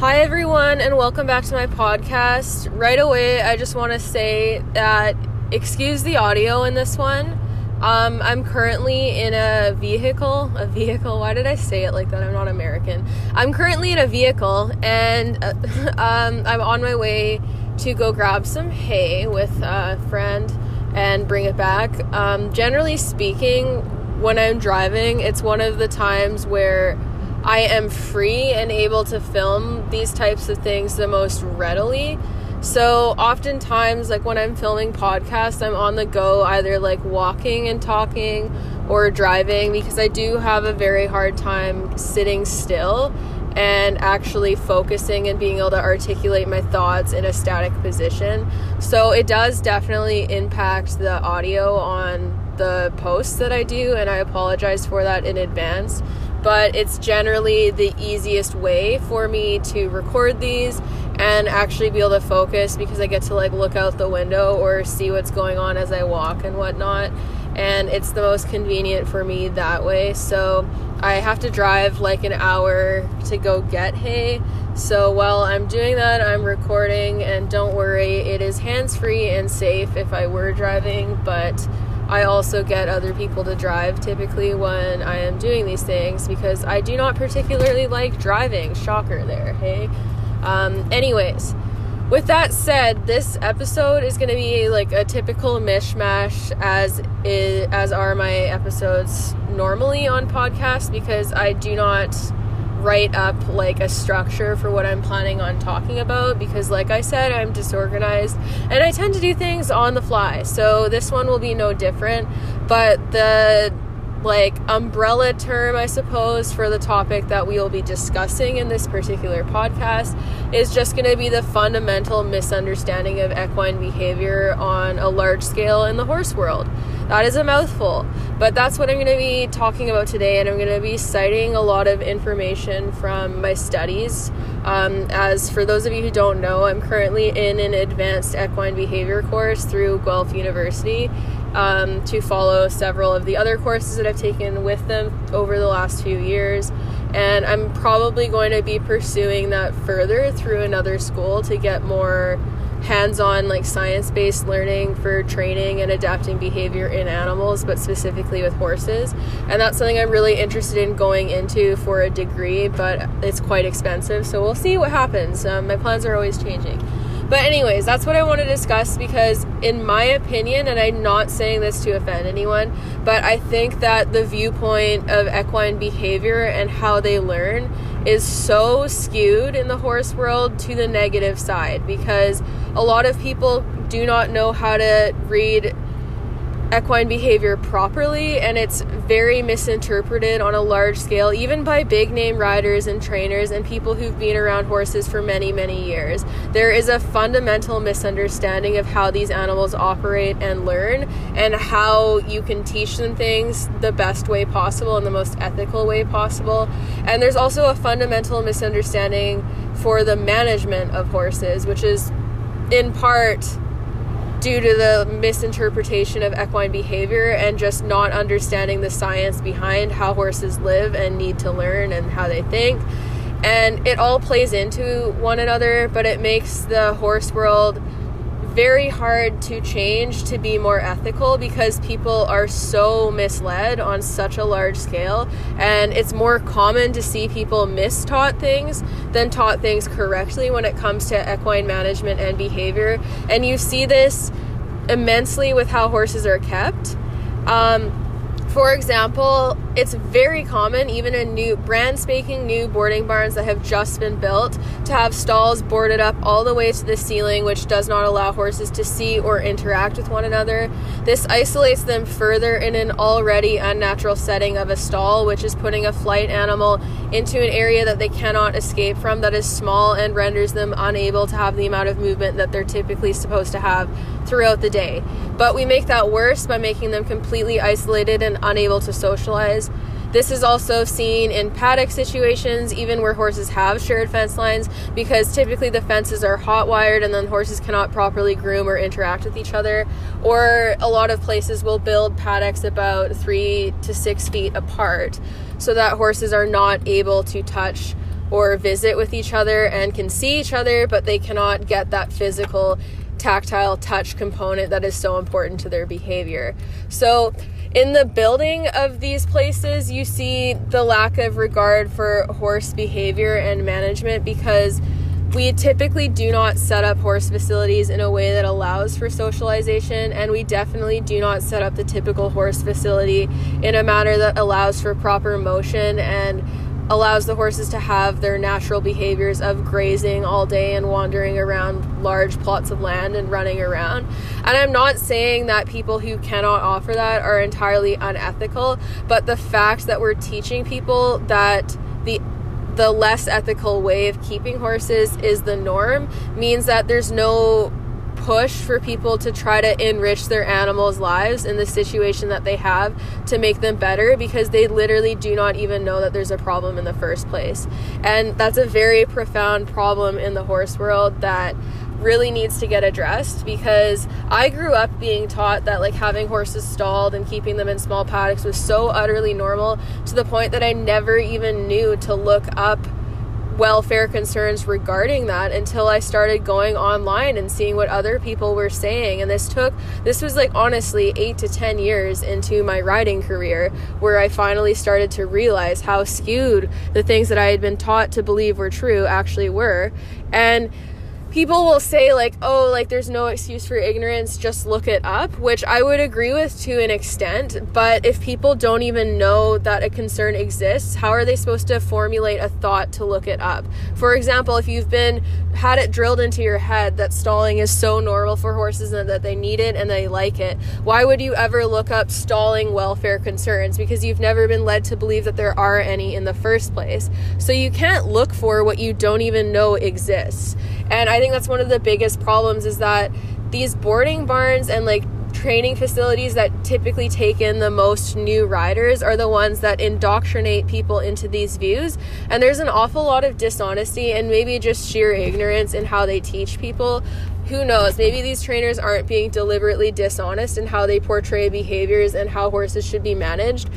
Hi, everyone, and welcome back to my podcast. Right away, I just want to say that excuse the audio in this one. Um, I'm currently in a vehicle. A vehicle? Why did I say it like that? I'm not American. I'm currently in a vehicle, and uh, um, I'm on my way to go grab some hay with a friend and bring it back. Um, generally speaking, when I'm driving, it's one of the times where I am free and able to film these types of things the most readily. So, oftentimes, like when I'm filming podcasts, I'm on the go, either like walking and talking or driving, because I do have a very hard time sitting still and actually focusing and being able to articulate my thoughts in a static position. So, it does definitely impact the audio on the posts that I do, and I apologize for that in advance but it's generally the easiest way for me to record these and actually be able to focus because I get to like look out the window or see what's going on as I walk and whatnot. And it's the most convenient for me that way. So I have to drive like an hour to go get hay. So while I'm doing that, I'm recording, and don't worry, it is hands free and safe if I were driving, but I also get other people to drive typically when I am doing these things because I do not particularly like driving. Shocker there, hey? Um, anyways, with that said, this episode is going to be like a typical mishmash as is, as are my episodes normally on podcast because I do not write up like a structure for what I'm planning on talking about because, like I said, I'm disorganized and I tend to do things on the fly. So this one will be no different. But the like umbrella term, I suppose, for the topic that we will be discussing in this particular podcast is just going to be the fundamental misunderstanding of equine behavior on a large scale in the horse world. That is a mouthful, but that's what I'm going to be talking about today, and I'm going to be citing a lot of information from my studies. Um, as for those of you who don't know, I'm currently in an advanced equine behavior course through Guelph University um, to follow several of the other courses that I've taken with them over the last few years. And I'm probably going to be pursuing that further through another school to get more hands-on like science-based learning for training and adapting behavior in animals but specifically with horses. And that's something i'm really interested in going into for a degree but it's quite expensive. So we'll see what happens. Um, my plans are always changing but anyways that's what i want to discuss because in my opinion and i'm not saying this to offend anyone but i think that the viewpoint of equine behavior and how they learn is so skewed in the horse world to the negative side because a lot of people do not know how to read equine behavior properly and it's very misinterpreted on a large scale even by big name riders and trainers and people who've been around horses for many many years. There is a fundamental misunderstanding of how these animals operate and learn and how you can teach them things the best way possible and the most ethical way possible. And there's also a fundamental misunderstanding for the management of horses which is in part due to the misinterpretation of equine behavior and just not understanding the science behind how horses live and need to learn and how they think. And it all plays into one another, but it makes the horse world very hard to change to be more ethical because people are so misled on such a large scale. And it's more common to see people mistaught things than taught things correctly when it comes to equine management and behavior. And you see this immensely with how horses are kept. Um, for example, it's very common, even in new, brand spanking new boarding barns that have just been built, to have stalls boarded up all the way to the ceiling, which does not allow horses to see or interact with one another. This isolates them further in an already unnatural setting of a stall, which is putting a flight animal into an area that they cannot escape from, that is small and renders them unable to have the amount of movement that they're typically supposed to have throughout the day. But we make that worse by making them completely isolated and unable to socialize. This is also seen in paddock situations, even where horses have shared fence lines, because typically the fences are hot wired and then horses cannot properly groom or interact with each other. Or a lot of places will build paddocks about three to six feet apart so that horses are not able to touch or visit with each other and can see each other, but they cannot get that physical, tactile touch component that is so important to their behavior. So, in the building of these places, you see the lack of regard for horse behavior and management because we typically do not set up horse facilities in a way that allows for socialization, and we definitely do not set up the typical horse facility in a manner that allows for proper motion and allows the horses to have their natural behaviors of grazing all day and wandering around large plots of land and running around. And I'm not saying that people who cannot offer that are entirely unethical, but the fact that we're teaching people that the the less ethical way of keeping horses is the norm means that there's no push for people to try to enrich their animals' lives in the situation that they have to make them better because they literally do not even know that there's a problem in the first place. And that's a very profound problem in the horse world that really needs to get addressed because I grew up being taught that like having horses stalled and keeping them in small paddocks was so utterly normal to the point that I never even knew to look up welfare concerns regarding that until I started going online and seeing what other people were saying. And this took, this was like honestly eight to 10 years into my riding career where I finally started to realize how skewed the things that I had been taught to believe were true actually were. And people will say like oh like there's no excuse for ignorance just look it up which i would agree with to an extent but if people don't even know that a concern exists how are they supposed to formulate a thought to look it up? For example if you've been had it drilled into your head that stalling is so normal for horses and that they need it and they like it why would you ever look up stalling welfare concerns? Because you've never been led to believe that there are any in the first place. So you can't look for what you don't even know exists. And I think that's one of the biggest problems is that these boarding barns and like training facilities that typically take in the most new riders are the ones that indoctrinate people into these views. And there's an awful lot of dishonesty and maybe just sheer ignorance in how they teach people. Who knows? Maybe these trainers aren't being deliberately dishonest in how they portray behaviors and how horses should be managed.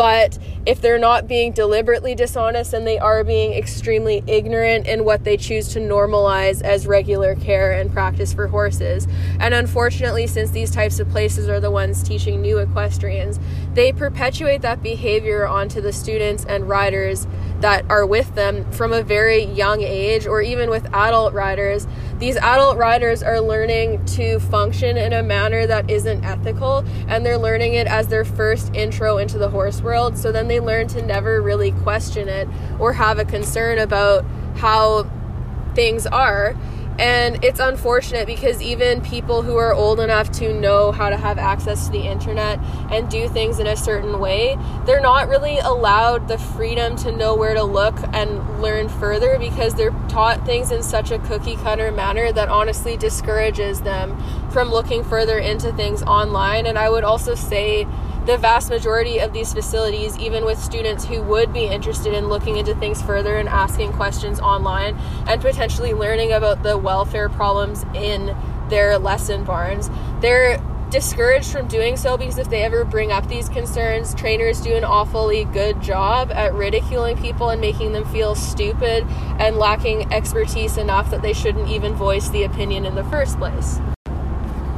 But if they're not being deliberately dishonest and they are being extremely ignorant in what they choose to normalize as regular care and practice for horses. And unfortunately, since these types of places are the ones teaching new equestrians, they perpetuate that behavior onto the students and riders that are with them from a very young age, or even with adult riders. These adult riders are learning to function in a manner that isn't ethical, and they're learning it as their first intro into the horse world. So then they learn to never really question it or have a concern about how things are. And it's unfortunate because even people who are old enough to know how to have access to the internet and do things in a certain way, they're not really allowed the freedom to know where to look and learn further because they're taught things in such a cookie cutter manner that honestly discourages them from looking further into things online. And I would also say, the vast majority of these facilities, even with students who would be interested in looking into things further and asking questions online and potentially learning about the welfare problems in their lesson barns, they're discouraged from doing so because if they ever bring up these concerns, trainers do an awfully good job at ridiculing people and making them feel stupid and lacking expertise enough that they shouldn't even voice the opinion in the first place.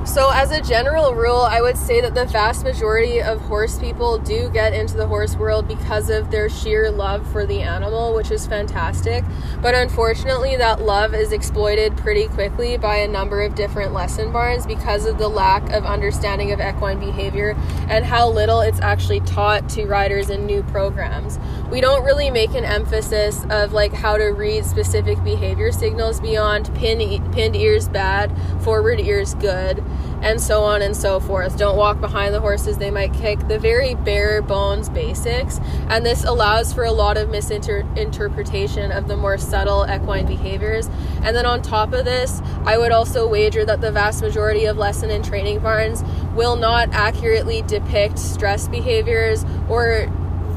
So, as a general rule, I would say that the vast majority of horse people do get into the horse world because of their sheer love for the animal, which is fantastic. But unfortunately, that love is exploited pretty quickly by a number of different lesson barns because of the lack of understanding of equine behavior and how little it's actually taught to riders in new programs. We don't really make an emphasis of like how to read specific behavior signals beyond pin, pinned ears bad, forward ears good and so on and so forth. Don't walk behind the horses, they might kick. The very bare bones basics. And this allows for a lot of misinterpretation of the more subtle equine behaviors. And then on top of this, I would also wager that the vast majority of lesson and training barns will not accurately depict stress behaviors or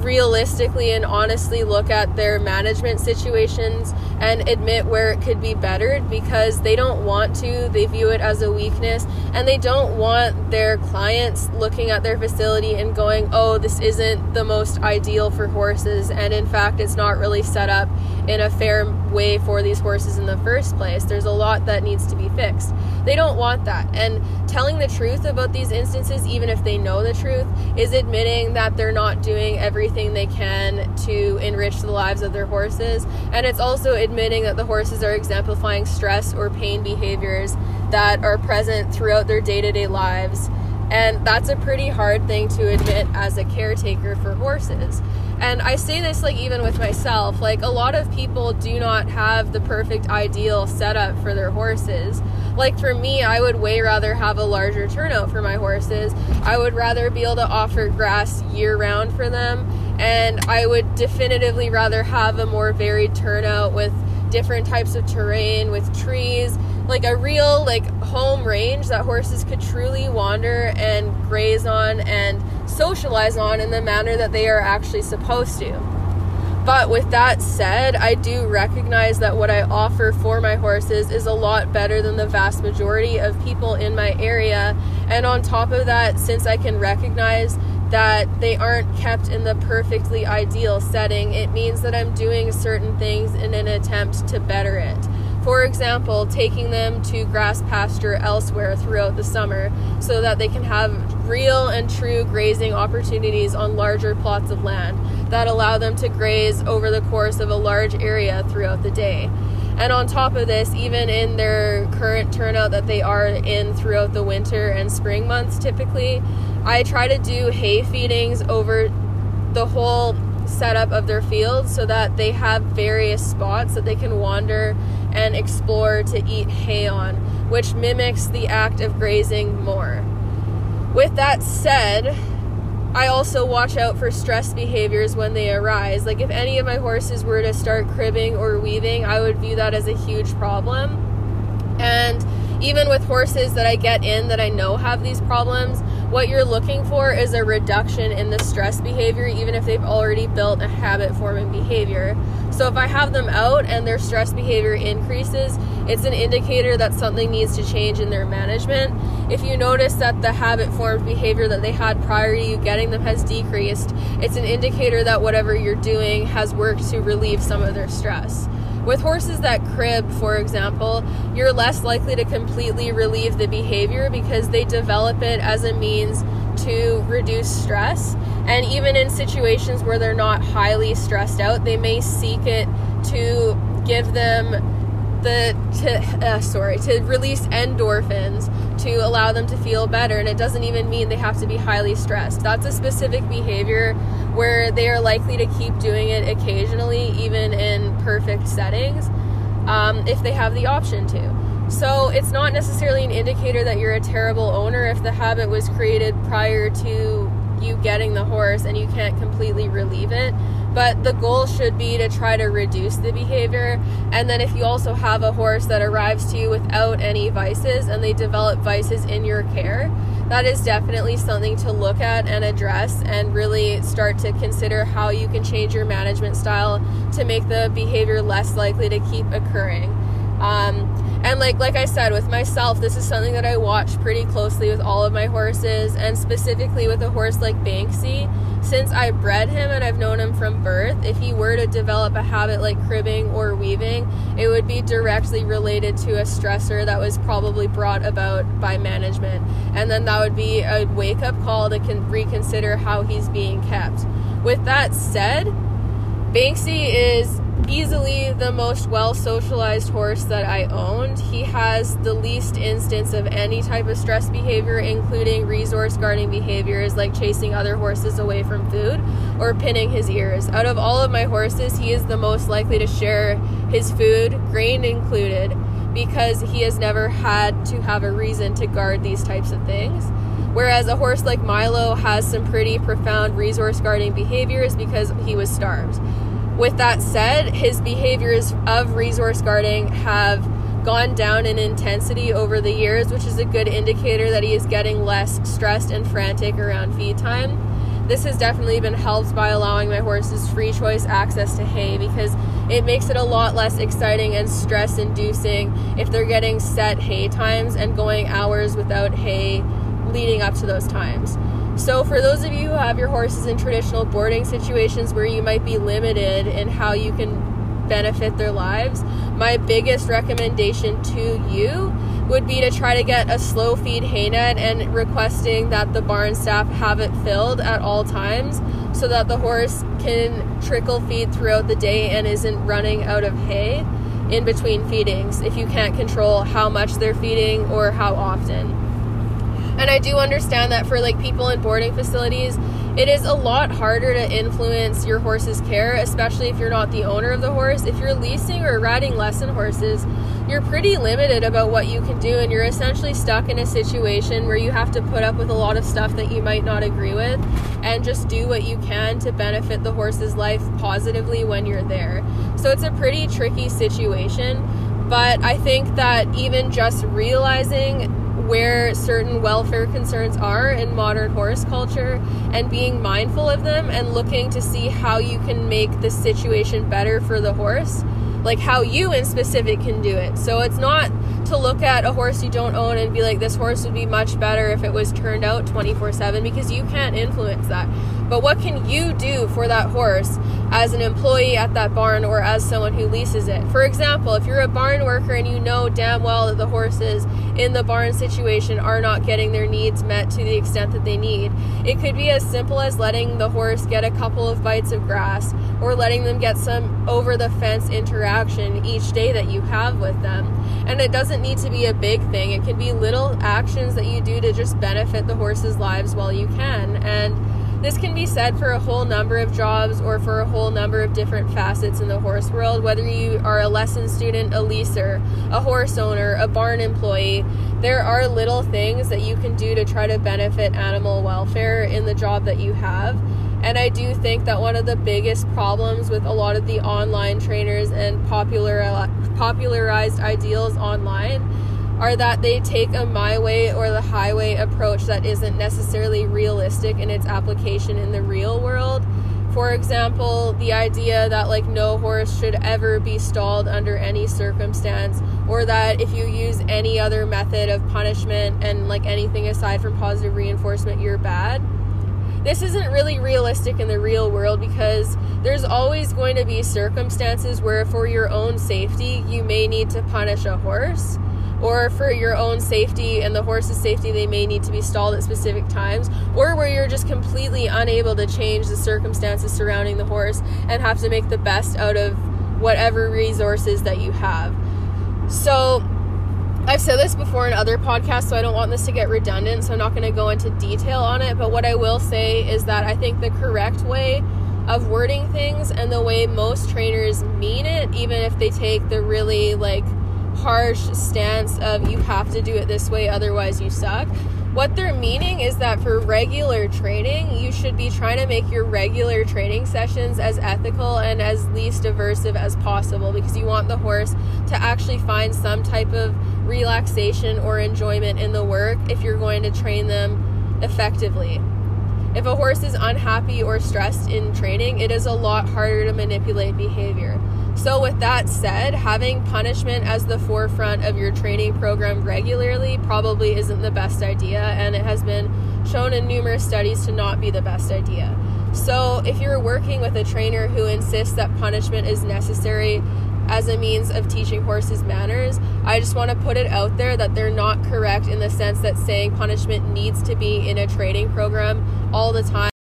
realistically and honestly look at their management situations and admit where it could be bettered because they don't want to. They view it as a weakness and they don't want their clients looking at their facility and going, oh, this isn't the most ideal for horses. And in fact, it's not really set up in a fair way for these horses in the first place. There's a lot that needs to be fixed. They don't want that. And telling the truth about these instances, even if they know the truth, is admitting that they're not doing everything they can to enrich the lives of their horses. And it's also admitting that the horses are exemplifying stress or pain behaviors that are present throughout their day to day lives. And that's a pretty hard thing to admit as a caretaker for horses. And I say this like even with myself, like a lot of people do not have the perfect ideal setup for their horses. Like for me, I would way rather have a larger turnout for my horses. I would rather be able to offer grass year round for them. And I would definitively rather have a more varied turnout with different types of terrain, with trees, like a real like home range that horses could truly wander and graze on and socialize on in the manner that they are actually supposed to. But with that said, I do recognize that what I offer for my horses is a lot better than the vast majority of people in my area. And on top of that, since I can recognize that they aren't kept in the perfectly ideal setting, it means that I'm doing certain things in an attempt to better it. For example, taking them to grass pasture elsewhere throughout the summer so that they can have real and true grazing opportunities on larger plots of land that allow them to graze over the course of a large area throughout the day. And on top of this, even in their current turnout that they are in throughout the winter and spring months, typically, I try to do hay feedings over the whole setup of their field so that they have various spots that they can wander and explore to eat hay on, which mimics the act of grazing more. With that said, I also watch out for stress behaviors when they arise. Like if any of my horses were to start cribbing or weaving, I would view that as a huge problem. And even with horses that I get in that I know have these problems, what you're looking for is a reduction in the stress behavior, even if they've already built a habit forming behavior. So if I have them out and their stress behavior increases, it's an indicator that something needs to change in their management. If you notice that the habit formed behavior that they had prior to you getting them has decreased, it's an indicator that whatever you're doing has worked to relieve some of their stress. With horses that crib, for example, you're less likely to completely relieve the behavior because they develop it as a means to reduce stress. And even in situations where they're not highly stressed out, they may seek it to give them the to uh, sorry to release endorphins to allow them to feel better and it doesn't even mean they have to be highly stressed. That's a specific behavior where they are likely to keep doing it occasionally even in perfect settings um, if they have the option to. So it's not necessarily an indicator that you're a terrible owner if the habit was created prior to you getting the horse and you can't completely relieve it. But the goal should be to try to reduce the behavior. And then if you also have a horse that arrives to you without any vices and they develop vices in your care, that is definitely something to look at and address and really start to consider how you can change your management style to make the behavior less likely to keep occurring. Um, and like like I said with myself, this is something that I watch pretty closely with all of my horses, and specifically with a horse like Banksy. Since I bred him and I've known him from birth, if he were to develop a habit like cribbing or weaving, it would be directly related to a stressor that was probably brought about by management. And then that would be a wake up call to con- reconsider how he's being kept. With that said, Banksy is easily the most well socialized horse that I owned. He has the least instance of any type of stress behavior, including resource guarding behaviors like chasing other horses away from food or pinning his ears. Out of all of my horses, he is the most likely to share his food, grain included, because he has never had to have a reason to guard these types of things. Whereas a horse like Milo has some pretty profound resource guarding behaviors because he was starved. With that said, his behaviors of resource guarding have gone down in intensity over the years, which is a good indicator that he is getting less stressed and frantic around feed time. this has definitely been helped by allowing my horses free choice access to hay because it makes it a lot less exciting and stress inducing if they're getting set hay times and going hours without hay leading up to those times. So, for those of you who have your horses in traditional boarding situations where you might be limited in how you can benefit their lives, my biggest recommendation to you would be to try to get a slow feed hay net and requesting that the barn staff have it filled at all times so that the horse can trickle feed throughout the day and isn't running out of hay in between feedings if you can't control how much they're feeding or how often. And I do understand that for like people in boarding facilities, it is a lot harder to influence your horse's care, especially if you're not the owner of the horse. If you're leasing or riding lesson horses, you're pretty limited about what you can do, and you're essentially stuck in a situation where you have to put up with a lot of stuff that you might not agree with and just do what you can to benefit the horse's life positively when you're there. So it's a pretty tricky situation. But I think that even just realizing where certain welfare concerns are in modern horse culture and being mindful of them and looking to see how you can make the situation better for the horse like how you in specific can do it. So it's not to look at a horse you don't own and be like this horse would be much better if it was turned out 24/7 because you can't influence that but what can you do for that horse as an employee at that barn or as someone who leases it? For example, if you're a barn worker and you know damn well that the horses in the barn situation are not getting their needs met to the extent that they need, it could be as simple as letting the horse get a couple of bites of grass or letting them get some over the fence interaction each day that you have with them. And it doesn't need to be a big thing, it can be little actions that you do to just benefit the horses' lives while you can. And this can be said for a whole number of jobs or for a whole number of different facets in the horse world, whether you are a lesson student, a leaser, a horse owner, a barn employee. There are little things that you can do to try to benefit animal welfare in the job that you have. And I do think that one of the biggest problems with a lot of the online trainers and popular popularized ideals online are that they take a my way or the highway approach that isn't necessarily realistic in its application in the real world. For example, the idea that like no horse should ever be stalled under any circumstance, or that if you use any other method of punishment and like anything aside from positive reinforcement, you're bad. This isn't really realistic in the real world because there's always going to be circumstances where, for your own safety, you may need to punish a horse or for your own safety and the horse's safety, they may need to be stalled at specific times, or where you're just completely unable to change the circumstances surrounding the horse and have to make the best out of whatever resources that you have. So, I've said this before in other podcasts, so I don't want this to get redundant, so I'm not going to go into detail on it. But what I will say is that I think the correct way of wording things and the way most trainers mean it, even if they take the really like harsh stance of you have to do it this way, otherwise you suck. What they're meaning is that for regular training, you should be trying to make your regular training sessions as ethical and as least aversive as possible because you want the horse to actually find some type of relaxation or enjoyment in the work if you're going to train them effectively. If a horse is unhappy or stressed in training, it is a lot harder to manipulate behavior. So, with that said, having punishment as the forefront of your training program regularly probably isn't the best idea, and it has been shown in numerous studies to not be the best idea. So, if you're working with a trainer who insists that punishment is necessary as a means of teaching horses manners, I just want to put it out there that they're not correct in the sense that saying punishment needs to be in a training program all the time.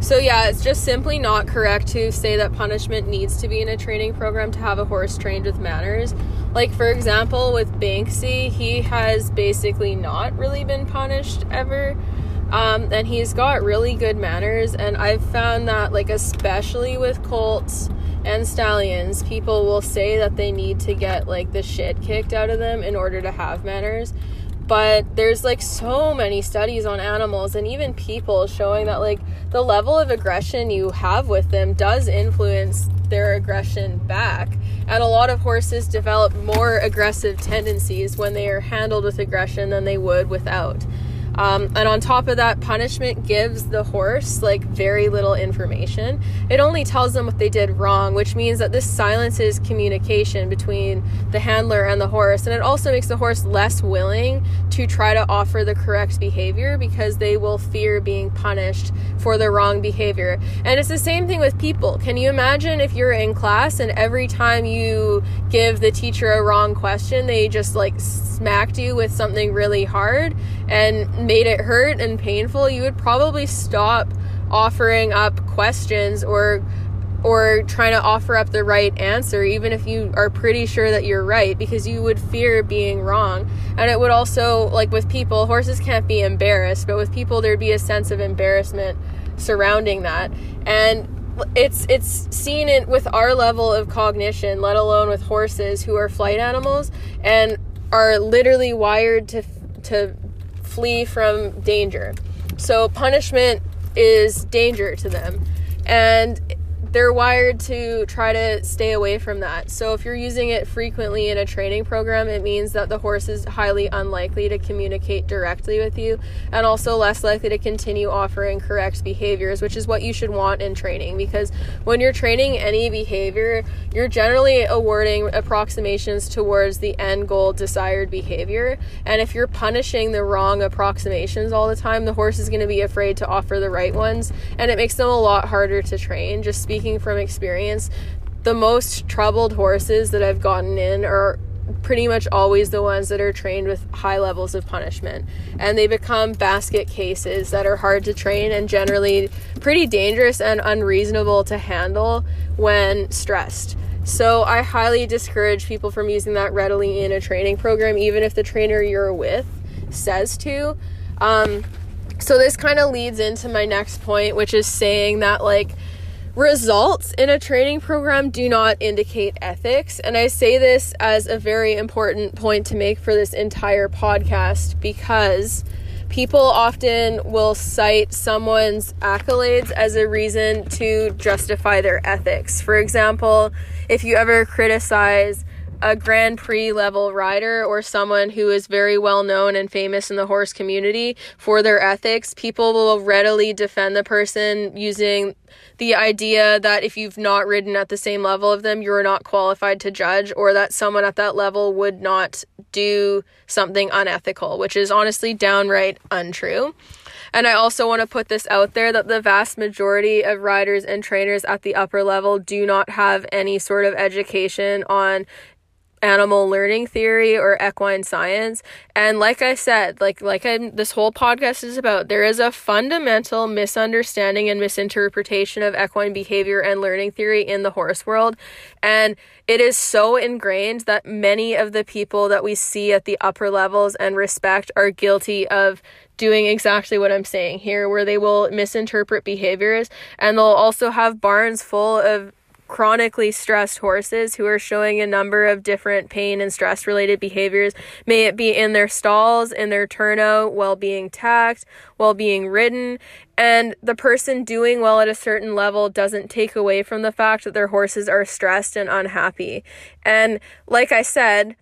So, yeah, it's just simply not correct to say that punishment needs to be in a training program to have a horse trained with manners. Like, for example, with Banksy, he has basically not really been punished ever. Um, and he's got really good manners. And I've found that, like, especially with colts and stallions, people will say that they need to get, like, the shit kicked out of them in order to have manners but there's like so many studies on animals and even people showing that like the level of aggression you have with them does influence their aggression back. And a lot of horses develop more aggressive tendencies when they are handled with aggression than they would without Um, and on top of that, punishment gives the horse like very little information. It only tells them what they did wrong, which means that this silences communication between the handler and the horse. And it also makes the horse less willing to try to offer the correct behavior because they will fear being punished for the wrong behavior. And it's the same thing with people. Can you imagine if you're in class and every time you give the teacher a wrong question, they just like smacked you with something really hard and made it hurt and painful? You would probably stop offering up questions or or trying to offer up the right answer, even if you are pretty sure that you're right, because you would fear being wrong. And it would also, like with people, horses can't be embarrassed, but with people, there'd be a sense of embarrassment surrounding that. And it's it's seen it with our level of cognition, let alone with horses who are flight animals and are literally wired to to flee from danger. So punishment is danger to them. And they're wired to try to stay away from that. So if you're using it frequently in a training program, it means that the horse is highly unlikely to communicate directly with you and also less likely to continue offering correct behaviors, which is what you should want in training because when you're training any behavior, you're generally awarding approximations towards the end goal desired behavior. And if you're punishing the wrong approximations all the time, the horse is going to be afraid to offer the right ones and it makes them a lot harder to train. Just speaking speaking from experience, the most troubled horses that I've gotten in are pretty much always the ones that are trained with high levels of punishment. And they become basket cases that are hard to train and generally pretty dangerous and unreasonable to handle when stressed. So I highly discourage people from using that readily in a training program, even if the trainer you're with says to. Um, so this kind of leads into my next point, which is saying that, like, Results in a training program do not indicate ethics. And I say this as a very important point to make for this entire podcast because people often will cite someone's accolades as a reason to justify their ethics. For example, if you ever criticize a Grand Prix level rider or someone who is very well known and famous in the horse community for their ethics, people will readily defend the person using the idea that if you've not ridden at the same level of them, you're not qualified to judge, or that someone at that level would not do something unethical, which is honestly downright untrue. And I also want to put this out there that the vast majority of riders and trainers at the upper level do not have any sort of education on animal learning theory or equine science. And like i said like like I, this whole podcast is about there is a fundamental misunderstanding and misinterpretation of equine behavior and learning theory in the horse world. And it is so ingrained that many of the people that we see at the upper levels and respect are guilty of doing exactly what I'm saying here, where they will misinterpret behaviors. And they'll also have barns full of chronically stressed horses who are showing a number of different pain and stress related behaviors, may it be in their stalls, in their turnout, while being tacked, while being ridden. And the person doing well at a certain level doesn't take away from the fact that their horses are stressed and unhappy. And like I said,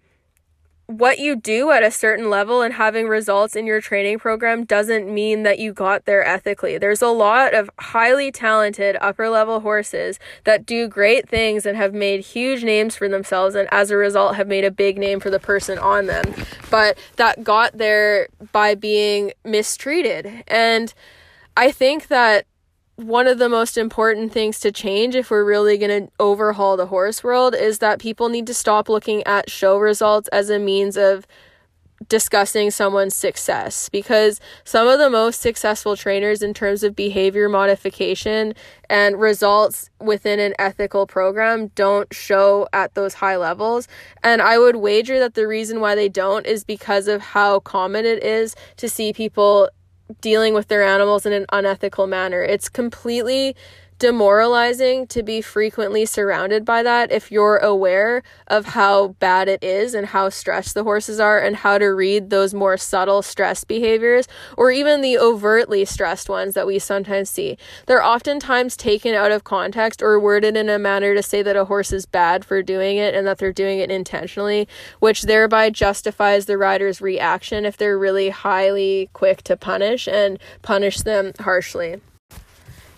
what you do at a certain level and having results in your training program doesn't mean that you got there ethically. There's a lot of highly talented upper level horses that do great things and have made huge names for themselves and as a result have made a big name for the person on them, but that got there by being mistreated. And I think that one of the most important things to change if we're really going to overhaul the horse world is that people need to stop looking at show results as a means of discussing someone's success. Because some of the most successful trainers in terms of behavior modification and results within an ethical program don't show at those high levels. And i would wager that the reason why they don't is because of how common it is to see people dealing with their animals in an unethical manner. It's completely demoralizing to be frequently surrounded by that if you're aware of how bad it is and how stressed the horses are and how to read those more subtle stress behaviors or even the overtly stressed ones that we sometimes see. They're oftentimes taken out of context or worded in a manner to say that a horse is bad for doing it and that they're doing it intentionally, which thereby justifies the rider's reaction if they're really highly quick to punish and punish them harshly.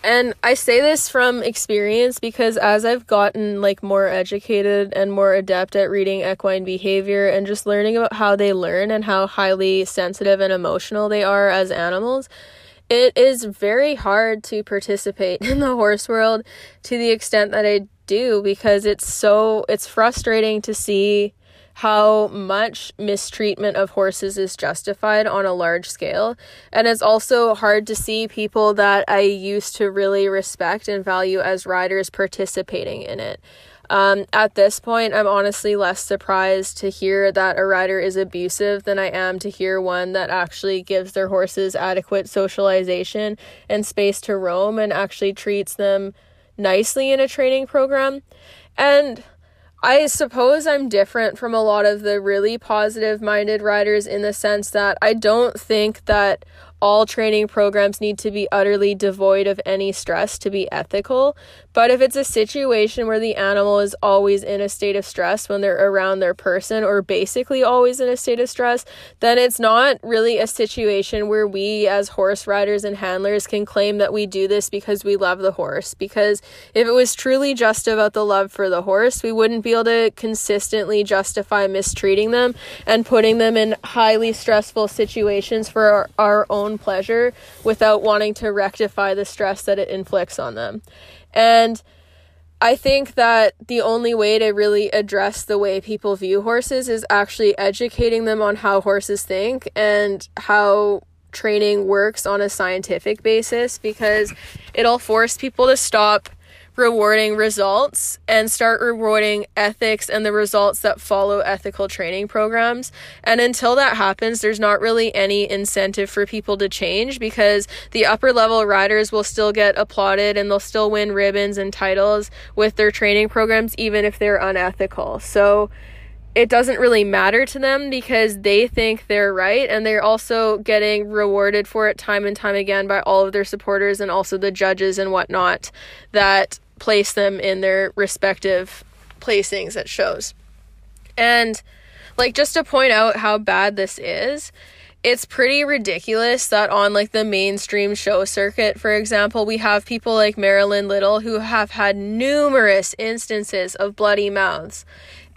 And I say this from experience because as I've gotten like more educated and more adept at reading equine behavior and just learning about how they learn and how highly sensitive and emotional they are as animals, it is very hard to participate in the horse world to the extent that I do because it's so it's frustrating to see how much mistreatment of horses is justified on a large scale. And it's also hard to see people that I used to really respect and value as riders participating in it. Um, at this point, I'm honestly less surprised to hear that a rider is abusive than I am to hear one that actually gives their horses adequate socialization and space to roam and actually treats them nicely in a training program. And I suppose I'm different from a lot of the really positive minded riders in the sense that I don't think that all training programs need to be utterly devoid of any stress to be ethical. But if it's a situation where the animal is always in a state of stress when they're around their person, or basically always in a state of stress, then it's not really a situation where we, as horse riders and handlers, can claim that we do this because we love the horse. Because if it was truly just about the love for the horse, we wouldn't be able to consistently justify mistreating them and putting them in highly stressful situations for our, our own own pleasure without wanting to rectify the stress that it inflicts on them. And I think that the only way to really address the way people view horses is actually educating them on how horses think and how training works on a scientific basis because it'll force people to stop rewarding results and start rewarding ethics and the results that follow ethical training programs. And until that happens, there's not really any incentive for people to change because the upper level riders will still get applauded and they'll still win ribbons and titles with their training programs, even if they're unethical. So, it doesn't really matter to them because they think they're right and they're also getting rewarded for it time and time again by all of their supporters and also the judges and whatnot that place them in their respective placings at shows. And like just to point out how bad this is, it's pretty ridiculous that on like the mainstream show circuit, for example, we have people like Marilyn Little who have had numerous instances of bloody mouths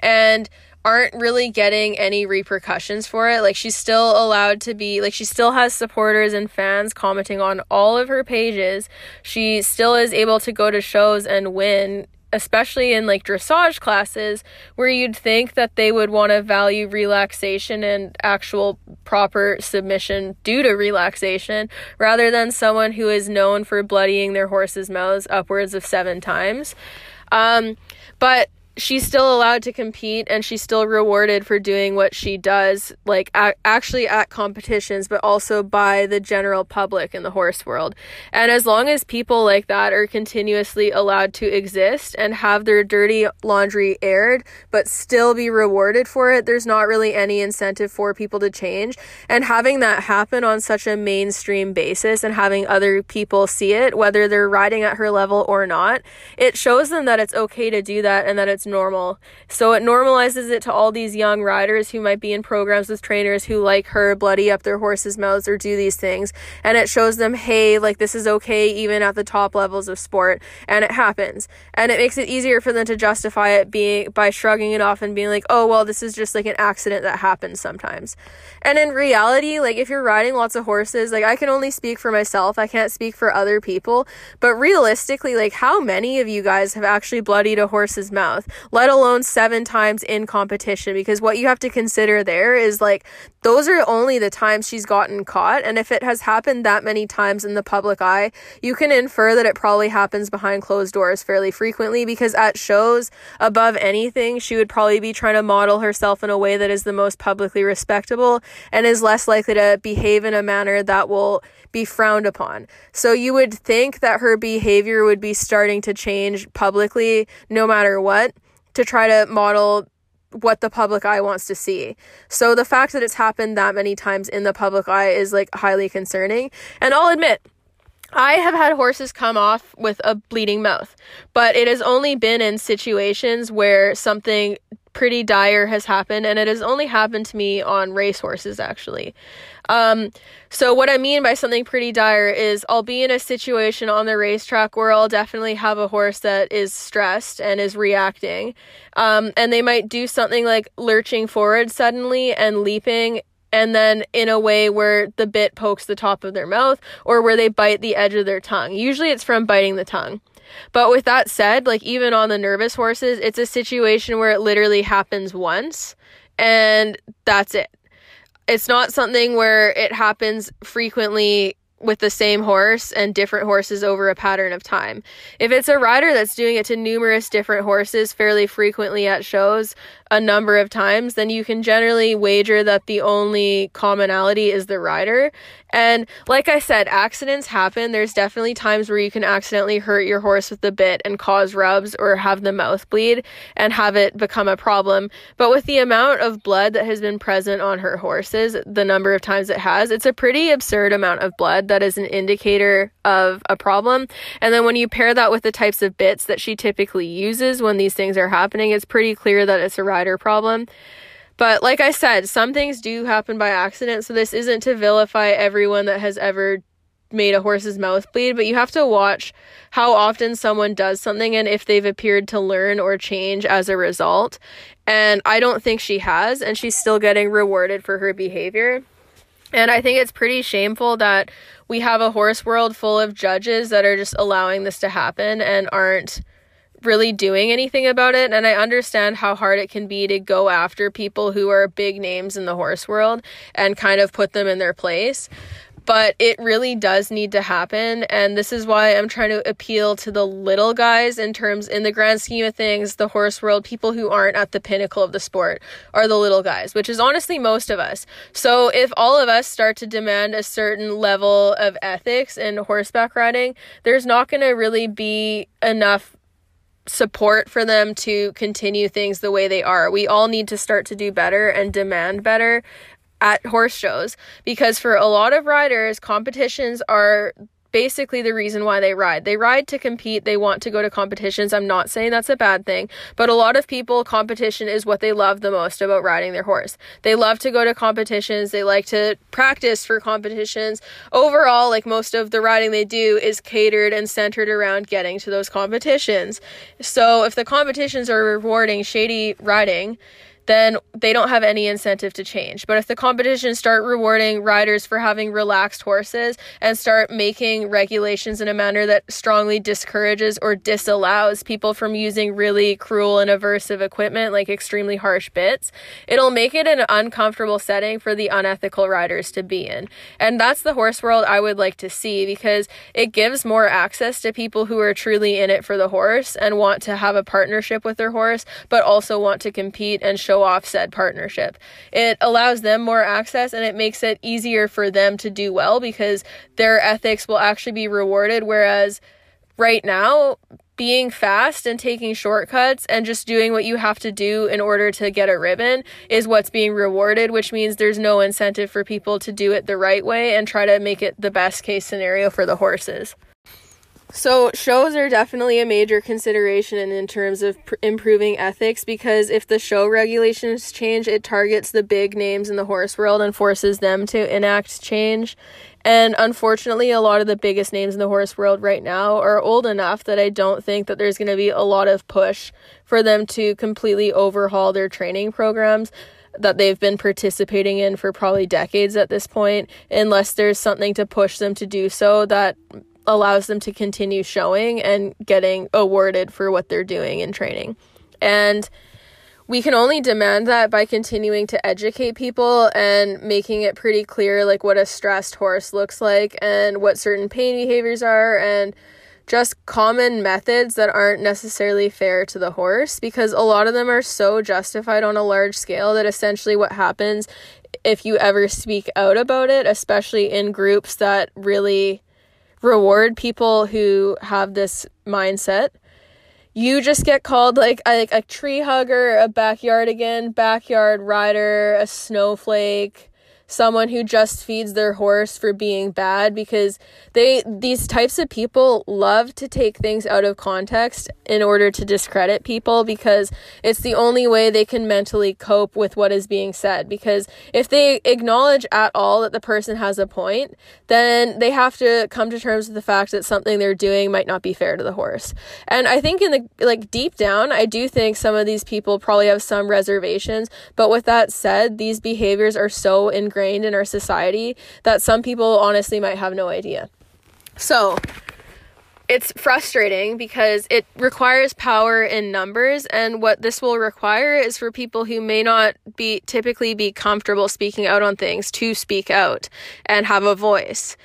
and aren't really getting any repercussions for it. Like she's still allowed to be like she still has supporters and fans commenting on all of her pages. She still is able to go to shows and win especially in like dressage classes where you'd think that they would want to value relaxation and actual proper submission due to relaxation rather than someone who is known for bloodying their horse's mouths upwards of 7 times. Um, but she's still allowed to compete and she's still rewarded for doing what she does like a- actually at competitions but also by the general public in the horse world. And as long as people like that are continuously allowed to exist and have their dirty laundry aired but still be rewarded for it there's not really any incentive for people to change. And having that happen on such a mainstream basis and having other people see it whether they're riding at her level or not it shows them that it's okay to do that and that it's it's normal. So it normalizes it to all these young riders who might be in programs with trainers who like her bloody up their horses' mouths or do these things. And it shows them, hey, like this is okay even at the top levels of sport. And it happens. And it makes it easier for them to justify it being by shrugging it off and being like, oh, well, this is just like an accident that happens sometimes. And in reality, like if you're riding lots of horses, like I can only speak for myself, I can't speak for other people. But realistically, like how many of you guys have actually bloodied a horse's mouth? Let alone seven times in competition. Because what you have to consider there is like, those are only the times she's gotten caught. And if it has happened that many times in the public eye, you can infer that it probably happens behind closed doors fairly frequently because at shows, above anything, she would probably be trying to model herself in a way that is the most publicly respectable and is less likely to behave in a manner that will be frowned upon. So you would think that her behavior would be starting to change publicly no matter what to try to model what the public eye wants to see. So the fact that it's happened that many times in the public eye is like highly concerning. And I'll admit, I have had horses come off with a bleeding mouth, but it has only been in situations where something pretty dire has happened, and it has only happened to me on racehorses actually. Um, so, what I mean by something pretty dire is I'll be in a situation on the racetrack where I'll definitely have a horse that is stressed and is reacting. Um, and they might do something like lurching forward suddenly and leaping and then in a way where the bit pokes the top of their mouth or where they bite the edge of their tongue. Usually it's from biting the tongue. But with that said, like even on the nervous horses, it's a situation where it literally happens once and that's it. It's not something where it happens frequently with the same horse and different horses over a pattern of time. If it's a rider that's doing it to numerous different horses fairly frequently at shows, a number of times, then you can generally wager that the only commonality is the rider. And like I said, accidents happen. There's definitely times where you can accidentally hurt your horse with the bit and cause rubs or have the mouth bleed and have it become a problem. But with the amount of blood that has been present on her horses, the number of times it has, it's a pretty absurd amount of blood that is an indicator of a problem. And then when you pair that with the types of bits that she typically uses when these things are happening, it's pretty clear that it's a rider problem. But like I said, some things do happen by accident, so this isn't to vilify everyone that has ever made a horse's mouth bleed, but you have to watch how often someone does something and if they've appeared to learn or change as a result. And I don't think she has, and she's still getting rewarded for her behavior. And I think it's pretty shameful that we have a horse world full of judges that are just allowing this to happen and aren't really doing anything about it. And I understand how hard it can be to go after people who are big names in the horse world and kind of put them in their place. But it really does need to happen. And this is why I'm trying to appeal to the little guys in terms, in the grand scheme of things, the horse world, people who aren't at the pinnacle of the sport are the little guys, which is honestly most of us. So if all of us start to demand a certain level of ethics in horseback riding, there's not going to really be enough support for them to continue things the way they are. We all need to start to do better and demand better at horse shows because for a lot of riders, competitions are basically the reason why they ride. They ride to compete, they want to go to competitions. I'm not saying that's a bad thing, but a lot of people, competition is what they love the most about riding their horse. They love to go to competitions, they like to practice for competitions. Overall, like most of the riding they do is catered and centered around getting to those competitions. So if the competitions are rewarding shady riding, then they don't have any incentive to change. But if the competition start rewarding riders for having relaxed horses and start making regulations in a manner that strongly discourages or disallows people from using really cruel and aversive equipment like extremely harsh bits, it'll make it an uncomfortable setting for the unethical riders to be in. And that's the horse world I would like to see because it gives more access to people who are truly in it for the horse and want to have a partnership with their horse, but also want to compete and show show off said partnership. It allows them more access and it makes it easier for them to do well because their ethics will actually be rewarded. Whereas right now, being fast and taking shortcuts and just doing what you have to do in order to get a ribbon is what's being rewarded, which means there's no incentive for people to do it the right way and try to make it the best case scenario for the horses. So, shows are definitely a major consideration in, terms of pr- improving ethics because if the show regulations change, it targets the big names in the horse world and forces them to enact change. And unfortunately, a lot of the biggest names in the horse world right now are old enough that I don't think that there's going to be a lot of push for them to completely overhaul their training programs that they've been participating in for probably decades at this point, unless there's something to push them to do so that allows them to continue showing and getting awarded for what they're doing in training. And we can only demand that by continuing to educate people and making it pretty clear like what a stressed horse looks like and what certain pain behaviors are and just common methods that aren't necessarily fair to the horse because a lot of them are so justified on a large scale that essentially what happens if you ever speak out about it, especially in groups that really reward people who have this mindset, you just get called like a, like a tree hugger, a backyard again, backyard rider, a snowflake, someone who just feeds their horse for being bad because they these types of people love to take things out of context in order to discredit people because it's the only way they can mentally cope with what is being said. Because if they acknowledge at all that the person has a point then they have to come to terms with the fact that something they're doing might not be fair to the horse. And i think in the like deep down i do think some of these people probably have some reservations but with that said these behaviors are so ingrained ingrained in our society that some people honestly might have no idea. So, it's frustrating because it requires power in numbers and what this will require is for people who may not be typically be comfortable speaking out on things to speak out and have a voice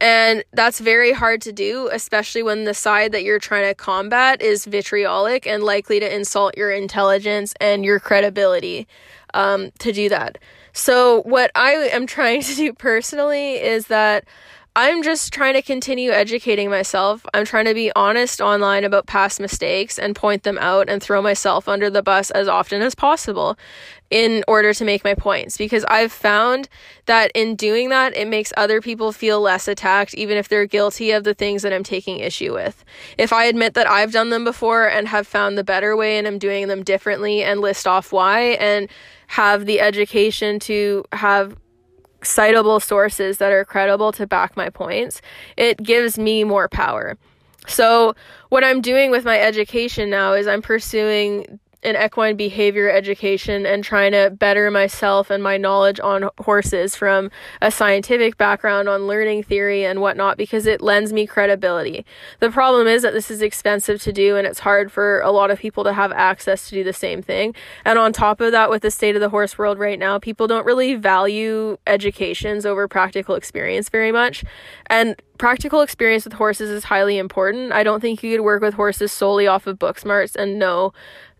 and that's very hard to do, especially when the side that you're trying to combat is vitriolic and likely to insult your intelligence and your credibility um, to do that. So, what I am trying to do personally is that I'm just trying to continue educating myself. I'm trying to be honest online about past mistakes and point them out and throw myself under the bus as often as possible in order to make my points because I've found that in doing that, it makes other people feel less attacked, even if they're guilty of the things that I'm taking issue with. If I admit that I've done them before and have found the better way and I'm doing them differently and list off why and have the education to have citable sources that are credible to back my points, it gives me more power. So, what I'm doing with my education now is I'm pursuing in equine behavior education and trying to better myself and my knowledge on horses from a scientific background on learning theory and whatnot because it lends me credibility. The problem is that this is expensive to do and it's hard for a lot of people to have access to do the same thing. And on top of that, with the state of the horse world right now, people don't really value educations over practical experience very much. And practical experience with horses is highly important. I don't think you could work with horses solely off of book smarts and know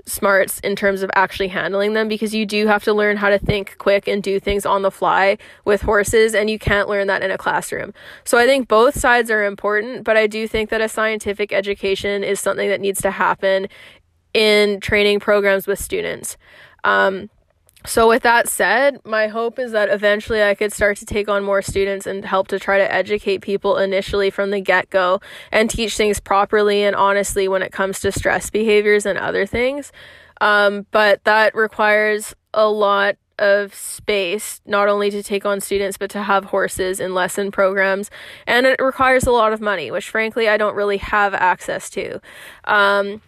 smarts in terms of actually handling them because you do have to learn how to think quick and do things on the fly with horses and you can't learn that in a classroom. So I think both sides are important, but I do think that a scientific education is something that needs to happen in training programs with students. Um, so, with that said, my hope is that eventually I could start to take on more students and help to try to educate people initially from the get go and teach things properly and honestly when it comes to stress behaviors and other things. Um, but that requires a lot of space, not only to take on students, but to have horses in lesson programs. And it requires a lot of money, which frankly I don't really have access to. Um,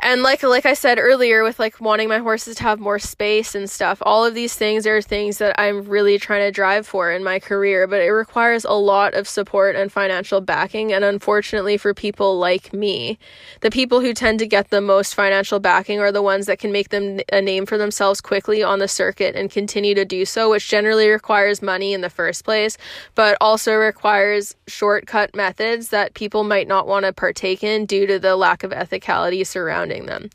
and like like I said earlier with like wanting my horses to have more space and stuff all of these things are things that I'm really trying to drive for in my career but it requires a lot of support and financial backing. And unfortunately for people like me the people who tend to get the most financial backing are the ones that can make them a name for themselves quickly on the circuit and continue to do so which generally requires money in the first place but also requires shortcut methods that people might not want to partake in due to the lack of ethicality surrounding surrounding them.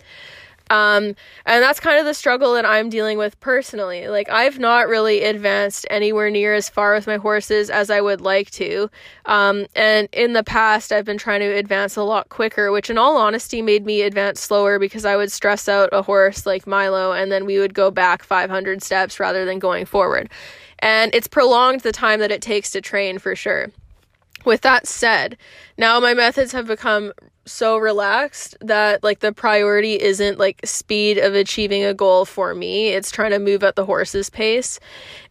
Um, and that's kind of the struggle that I'm dealing with personally. Like, I've not really advanced anywhere near as far with my horses as I would like to. Um, and in the past, I've been trying to advance a lot quicker, which, in all honesty, made me advance slower because I would stress out a horse like Milo and then we would go back 500 steps rather than going forward. And it's prolonged the time that it takes to train for sure. With that said, now my methods have become so relaxed that like the priority isn't like speed of achieving a goal for me. It's trying to move at the horse's pace.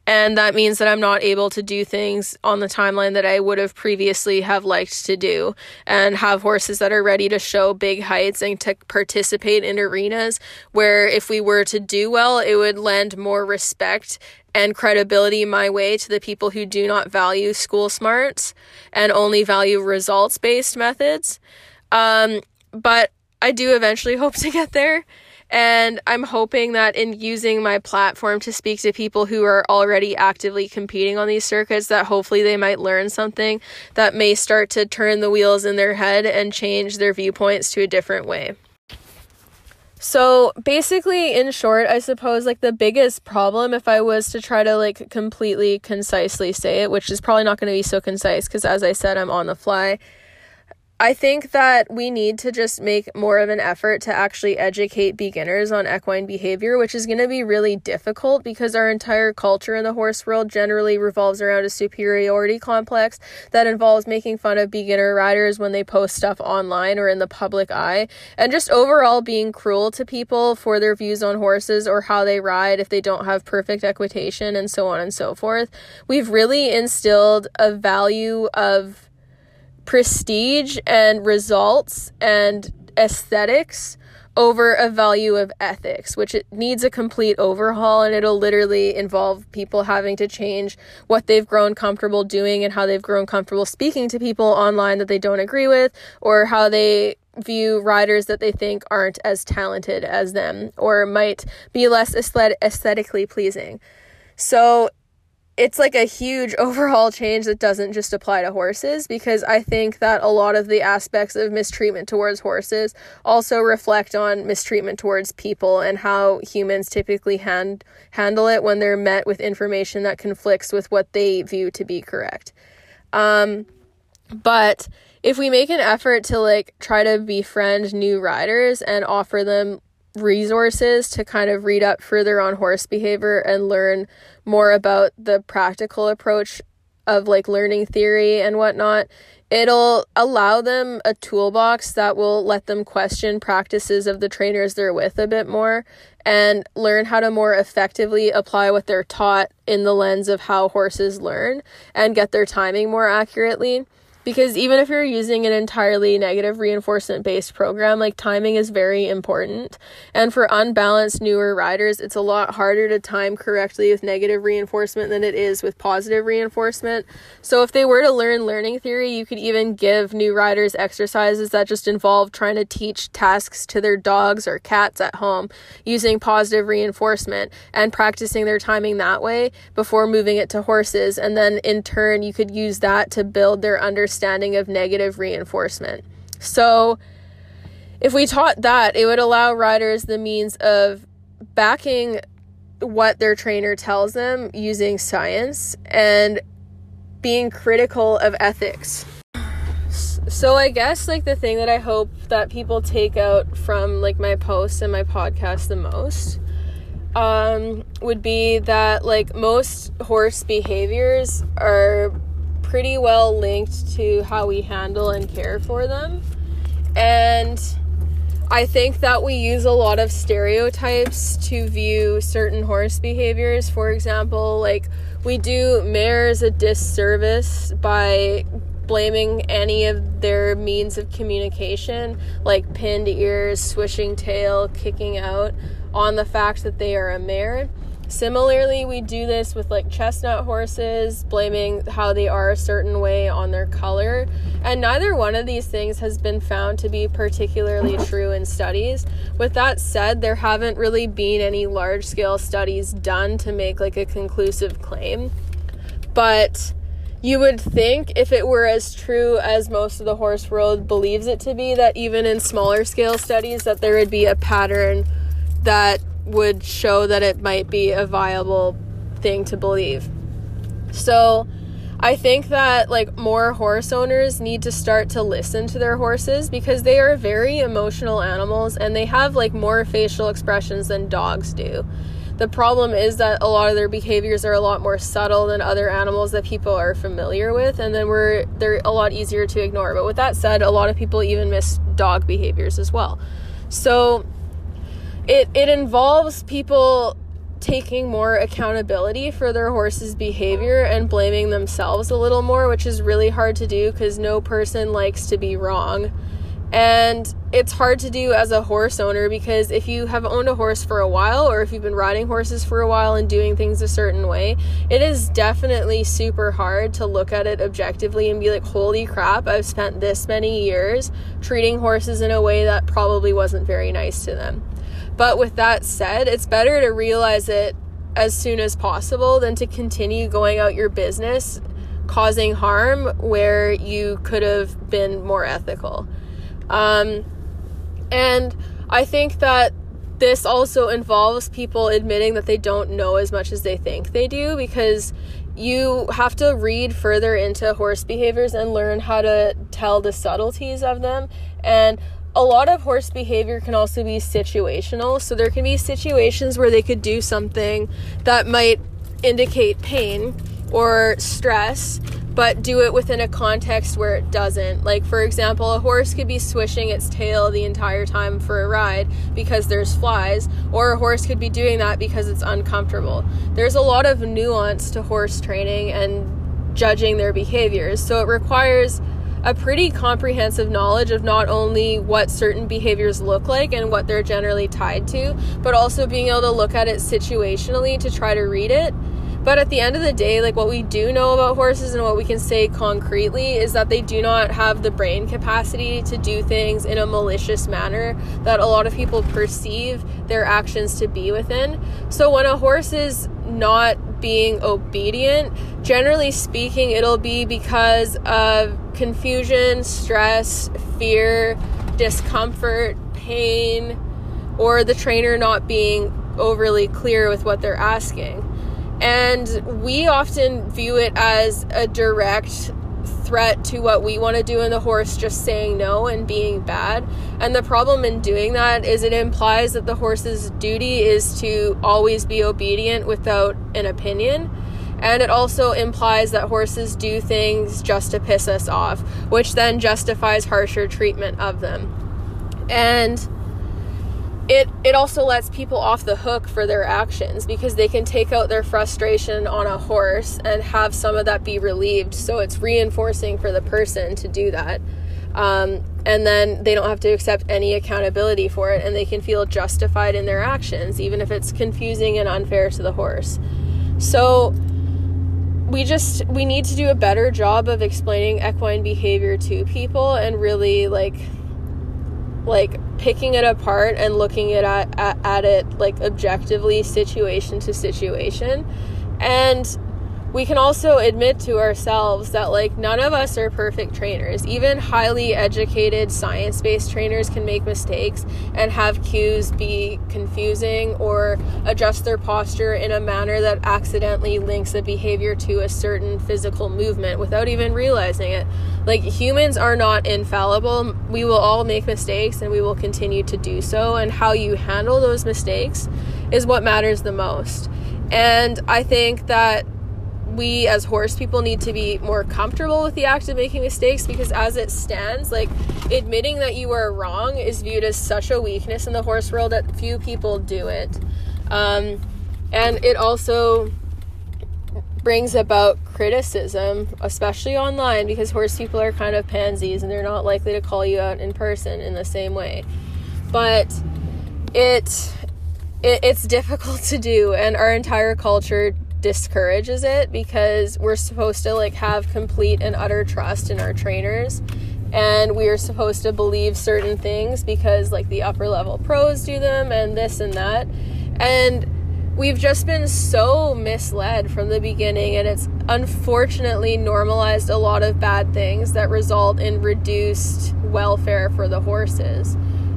And that means that I'm not able to do things on the timeline that I would have previously have liked to do and have horses that are ready to show big heights and to participate in arenas where if we were to do well it would lend more respect and credibility my way to the people who do not value school smarts and only value results based methods um, but I do eventually hope to get there. And I'm hoping that in using my platform to speak to people who are already actively competing on these circuits, that hopefully they might learn something that may start to turn the wheels in their head and change their viewpoints to a different way. So basically, in short, I suppose like the biggest problem, if I was to try to like completely concisely say it, which is probably not going to be so concise because as I said, I'm on the fly, I think that we need to just make more of an effort to actually educate beginners on equine behavior, which is going to be really difficult because our entire culture in the horse world generally revolves around a superiority complex that involves making fun of beginner riders when they post stuff online or in the public eye, and just overall being cruel to people for their views on horses or how they ride if they don't have perfect equitation and so on and so forth. We've really instilled a value of prestige and results and aesthetics over a value of ethics, which it needs a complete overhaul and it'll literally involve people having to change what they've grown comfortable doing and how they've grown comfortable speaking to people online that they don't agree with or how they view riders that they think aren't as talented as them or might be less aesthetically pleasing. So it's like a huge overhaul change that doesn't just apply to horses because I think that a lot of the aspects of mistreatment towards horses also reflect on mistreatment towards people and how humans typically hand handle it when they're met with information that conflicts with what they view to be correct. Um, but if we make an effort to like try to befriend new riders and offer them resources to kind of read up further on horse behavior and learn more about the practical approach of like learning theory and whatnot, it'll allow them a toolbox that will let them question practices of the trainers they're with a bit more and learn how to more effectively apply what they're taught in the lens of how horses learn and get their timing more accurately because even if you're using an entirely negative reinforcement based program, like timing is very important. And for unbalanced newer riders, it's a lot harder to time correctly with negative reinforcement than it is with positive reinforcement. So if they were to learn learning theory, you could even give new riders exercises that just involve trying to teach tasks to their dogs or cats at home using positive reinforcement and practicing their timing that way before moving it to horses. And then in turn, you could use that to build their understanding understanding of negative reinforcement. So, if we taught that, it would allow riders the means of backing what their trainer tells them using science and being critical of ethics. So I guess like the thing that I hope that people take out from like my posts and my podcast the most um would be that like most horse behaviors are pretty well linked to how we handle and care for them. And I think that we use a lot of stereotypes to view certain horse behaviors. For example, like we do mares a disservice by blaming any of their means of communication, like pinned ears, swishing tail, kicking out, on the fact that they are a mare. Similarly, we do this with like chestnut horses, blaming how they are a certain way on their color. And neither one of these things has been found to be particularly true in studies. With that said, there haven't really been any large scale studies done to make like a conclusive claim. But you would think if it were as true as most of the horse world believes it to be that even in smaller scale studies that there would be a pattern that would show that it might be a viable thing to believe. So, I think that like more horse owners need to start to listen to their horses because they are very emotional animals and they have like more facial expressions than dogs do. The problem is that a lot of their behaviors are a lot more subtle than other animals that people are familiar with and then we're they're a lot easier to ignore. But with that said, a lot of people even miss dog behaviors as well. So, it it involves people taking more accountability for their horse's behavior and blaming themselves a little more, which is really hard to do because no person likes to be wrong. And it's hard to do as a horse owner because if you have owned a horse for a while or if you've been riding horses for a while and doing things a certain way, it is definitely super hard to look at it objectively and be like, holy crap, I've spent this many years treating horses in a way that probably wasn't very nice to them. But with that said, it's better to realize it as soon as possible than to continue going out your business causing harm where you could have been more ethical. Um, and I think that this also involves people admitting that they don't know as much as they think they do because you have to read further into horse behaviors and learn how to tell the subtleties of them. And a lot of horse behavior can also be situational. So there can be situations where they could do something that might indicate pain or stress but do it within a context where it doesn't. Like, for example, a horse could be swishing its tail the entire time for a ride because there's flies, or a horse could be doing that because it's uncomfortable. There's a lot of nuance to horse training and judging their behaviors, so it requires a pretty comprehensive knowledge of not only what certain behaviors look like and what they're generally tied to, but also being able to look at it situationally to try to read it but at the end of the day, like what we do know about horses and what we can say concretely is that they do not have the brain capacity to do things in a malicious manner that a lot of people perceive their actions to be within. So when a horse is not being obedient, generally speaking, it'll be because of confusion, stress, fear, discomfort, pain, or the trainer not being overly clear with what they're asking. And we often view it as a direct threat to what we want to do in the horse just saying no and being bad. And the problem in doing that is it implies that the horse's duty is to always be obedient without an opinion. And it also implies that horses do things just to piss us off, which then justifies harsher treatment of them. And it it also lets people off the hook for their actions because they can take out their frustration on a horse and have some of that be relieved. So it's reinforcing for the person to do that. Um, and then they don't have to accept any accountability for it and they can feel justified in their actions even if it's confusing and unfair to the horse. So we just we need to do a better job of explaining equine behavior to people and really like like picking it apart and looking at, at, at it like objectively situation to situation. And we can also admit to ourselves that like none of us are perfect trainers. Even highly educated science-based trainers can make mistakes and have cues be confusing or adjust their posture in a manner that accidentally links a behavior to a certain physical movement without even realizing it. Like humans are not infallible. We will all make mistakes and we will continue to do so and how you handle those mistakes is what matters the most. And i think that we as horse people need to be more comfortable with the act of making mistakes because as it stands like admitting that you are wrong is viewed as such a weakness in the horse world that few people do it. Um, and it also brings about criticism especially online because horse people are kind of pansies and they're not likely to call you out in person in the same way. But it, it it's difficult to do and our entire culture discourages it because we're supposed to like have complete and utter trust in our trainers. And we are supposed to believe certain things because like the upper level pros do them and this and that. And we've just been so misled from the beginning and it's unfortunately normalized a lot of bad things that result in reduced welfare for the horses.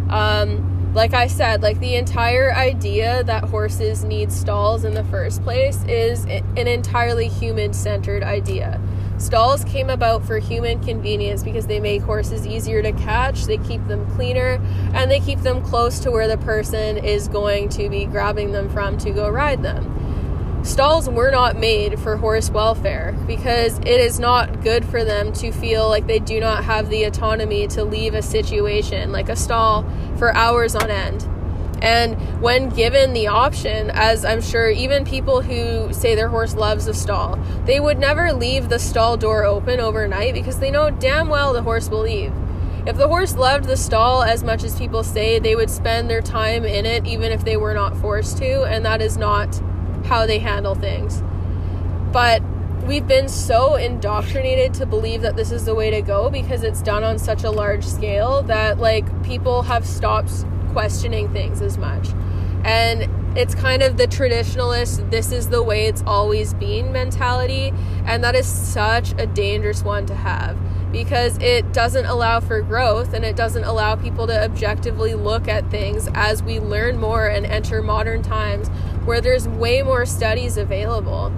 Um, like I said, like the entire idea that horses need stalls in the first place is an entirely human centered idea. Stalls came about for human convenience because they make horses easier to catch, they keep them cleaner, and they keep them close to where the person is going to be grabbing them from to go ride them. Stalls were not made for horse welfare because it is not good for them to feel like they do not have the autonomy to leave a situation like a stall for hours on end. And when given the option, as I'm sure even people who say their horse loves a stall, they would never leave the stall door open overnight because they know damn well the horse will leave. If the horse loved the stall as much as people say, they would spend their time in it even if they were not forced to, and that is not how they handle things. But we've been so indoctrinated to believe that this is the way to go because it's done on such a large scale that like people have stopped questioning things as much. And it's kind of the traditionalist, this is the way it's always been mentality. And that is such a dangerous one to have because it doesn't allow for growth and it doesn't allow people to objectively look at things as we learn more and enter modern times where there's way more studies available.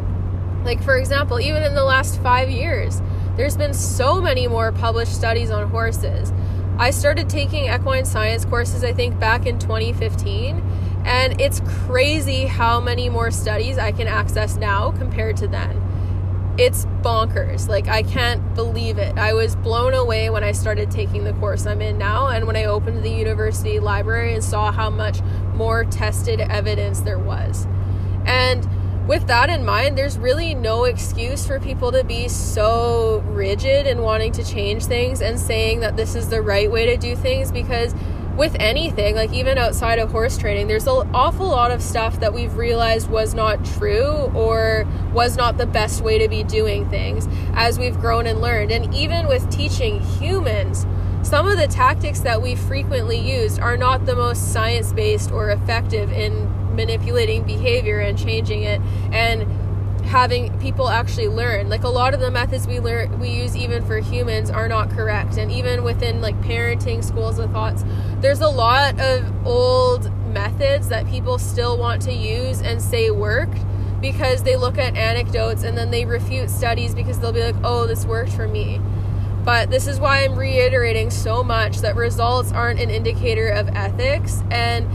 Like, for example, even in the last five years, there's been so many more published studies on horses. I started taking equine science courses, I think, back in 2015, and it's crazy how many more studies I can access now compared to then it's bonkers. Like, I can't believe it. I was blown away when I started taking the course I'm in now, and when I opened the university library and saw how much more tested evidence there was. And with that in mind, there's really no excuse for people to be so rigid in wanting to change things and saying that this is the right way to do things because with anything, like even outside of horse training, there's an awful lot of stuff that we've realized was not true or was not the best way to be doing things as we've grown and learned. And even with teaching humans, some of the tactics that we frequently used are not the most science based or effective in manipulating behavior and changing it. And having people actually learn. Like a lot of the methods we learn we use even for humans are not correct. And even within like parenting schools of thoughts there's a lot of old methods that people still want to use and say worked because they look at anecdotes and then they refute studies because they'll be like oh this worked for me. But this is why I'm reiterating so much that results aren't an indicator of ethics. And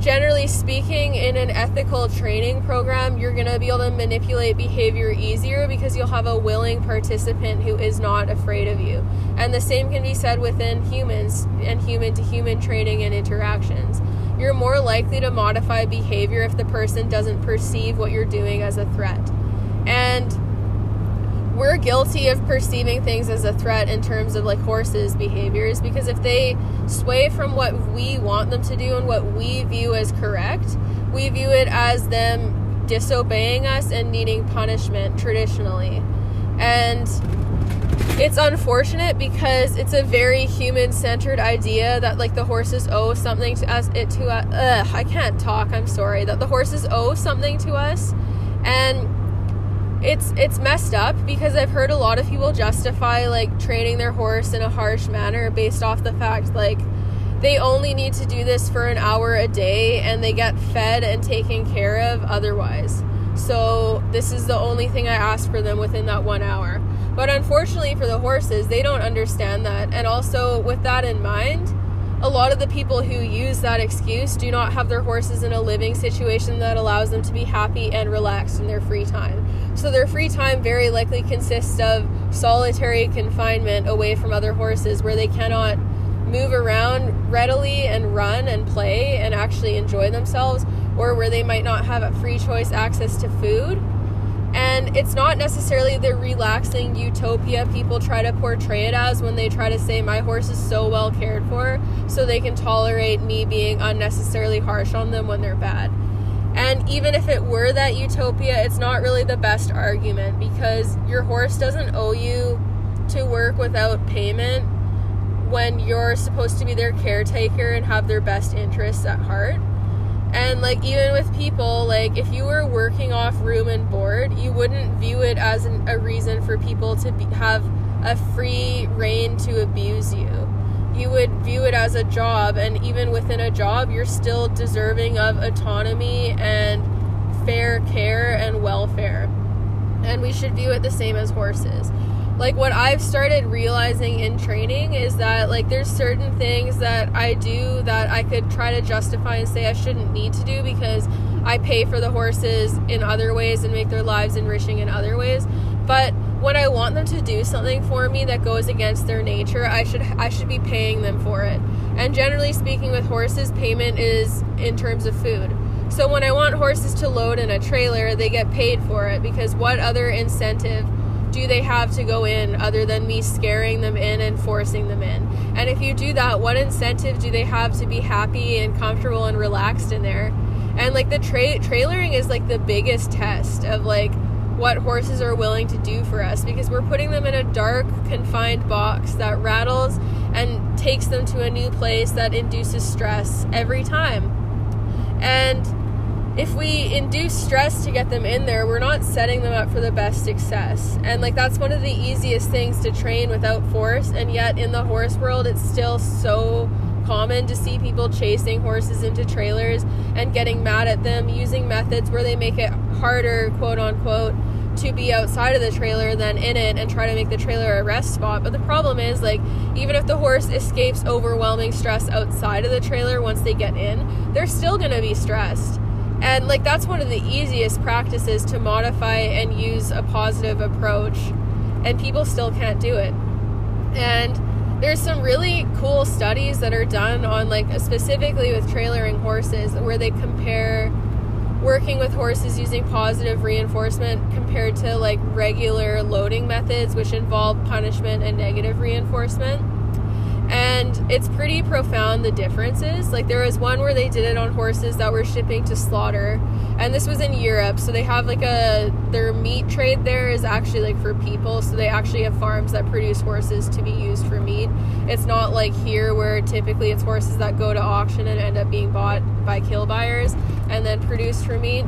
generally speaking, in an ethical training program, you're going to be able to manipulate behavior easier because you'll have a willing participant who is not afraid of you. And the same can be said within humans and human to human training and interactions. You're more likely to modify behavior if the person doesn't perceive what you're doing as a threat. And we're guilty of perceiving things as a threat in terms of like horses' behaviors because if they sway from what we want them to do and what we view as correct, we view it as them disobeying us and needing punishment traditionally. And it's unfortunate because it's a very human centered idea that like the horses owe something to us it to us ugh, I can't talk, I'm sorry. That the horses owe something to us and it's it's messed up because I've heard a lot of people justify like training their horse in a harsh manner based off the fact like they only need to do this for an hour a day and they get fed and taken care of otherwise. So this is the only thing I ask for them within that 1 hour. But unfortunately for the horses, they don't understand that. And also with that in mind, a lot of the people who use that excuse do not have their horses in a living situation that allows them to be happy and relaxed in their free time. So their free time very likely consists of solitary confinement away from other horses where they cannot move around readily and run and play and actually enjoy themselves or where they might not have free choice access to food and it's not necessarily the relaxing utopia people try to portray it as when they try to say my horse is so well cared for, so they can tolerate me being unnecessarily harsh on them when they're bad. And even if it were that utopia, it's not really the best argument because your horse doesn't owe you to work without payment when you're supposed to be their caretaker and have their best interests at heart. And like even with people, like if you were working off room and board, you wouldn't view it as an, a reason for people to be, have a free rein to abuse you. You would view it as a job, and even within a job, you're still deserving of autonomy and fair care and welfare. And we should view it the same as horses like what I've started realizing in training is that like there's certain things that I do that I could try to justify and say I shouldn't need to do because I pay for the horses in other ways and make their lives enriching in other ways. But when I want them to do something for me that goes against their nature, I should I should be paying them for it. And generally speaking with horses, payment is in terms of food. So when I want horses to load in a trailer, they get paid for it because what other incentive do they have to go in other than me scaring them in and forcing them in? And if you do that, what incentive do they have to be happy and comfortable and relaxed in there? And like the tra- trailering is like the biggest test of like what horses are willing to do for us because we're putting them in a dark, confined box that rattles and takes them to a new place that induces stress every time. And if we induce stress to get them in there, we're not setting them up for the best success. And like that's one of the easiest things to train without force, and yet in the horse world it's still so common to see people chasing horses into trailers and getting mad at them using methods where they make it harder, quote unquote, to be outside of the trailer than in it and try to make the trailer a rest spot. But the problem is, like, even if the horse escapes overwhelming stress outside of the trailer once they get in, they're still going to be stressed. And, like, that's one of the easiest practices to modify and use a positive approach, and people still can't do it. And there's some really cool studies that are done on, like, specifically with trailering horses where they compare working with horses using positive reinforcement compared to like regular loading methods which involve punishment and negative reinforcement and it's pretty profound the differences. Like there was one where they did it on horses that were shipping to slaughter. And this was in Europe so they have like a their meat trade there is actually like for people. So they actually have farms that produce horses to be used for meat. It's not like here where typically it's horses that go to auction and end up being bought by kill buyers and then produced for meat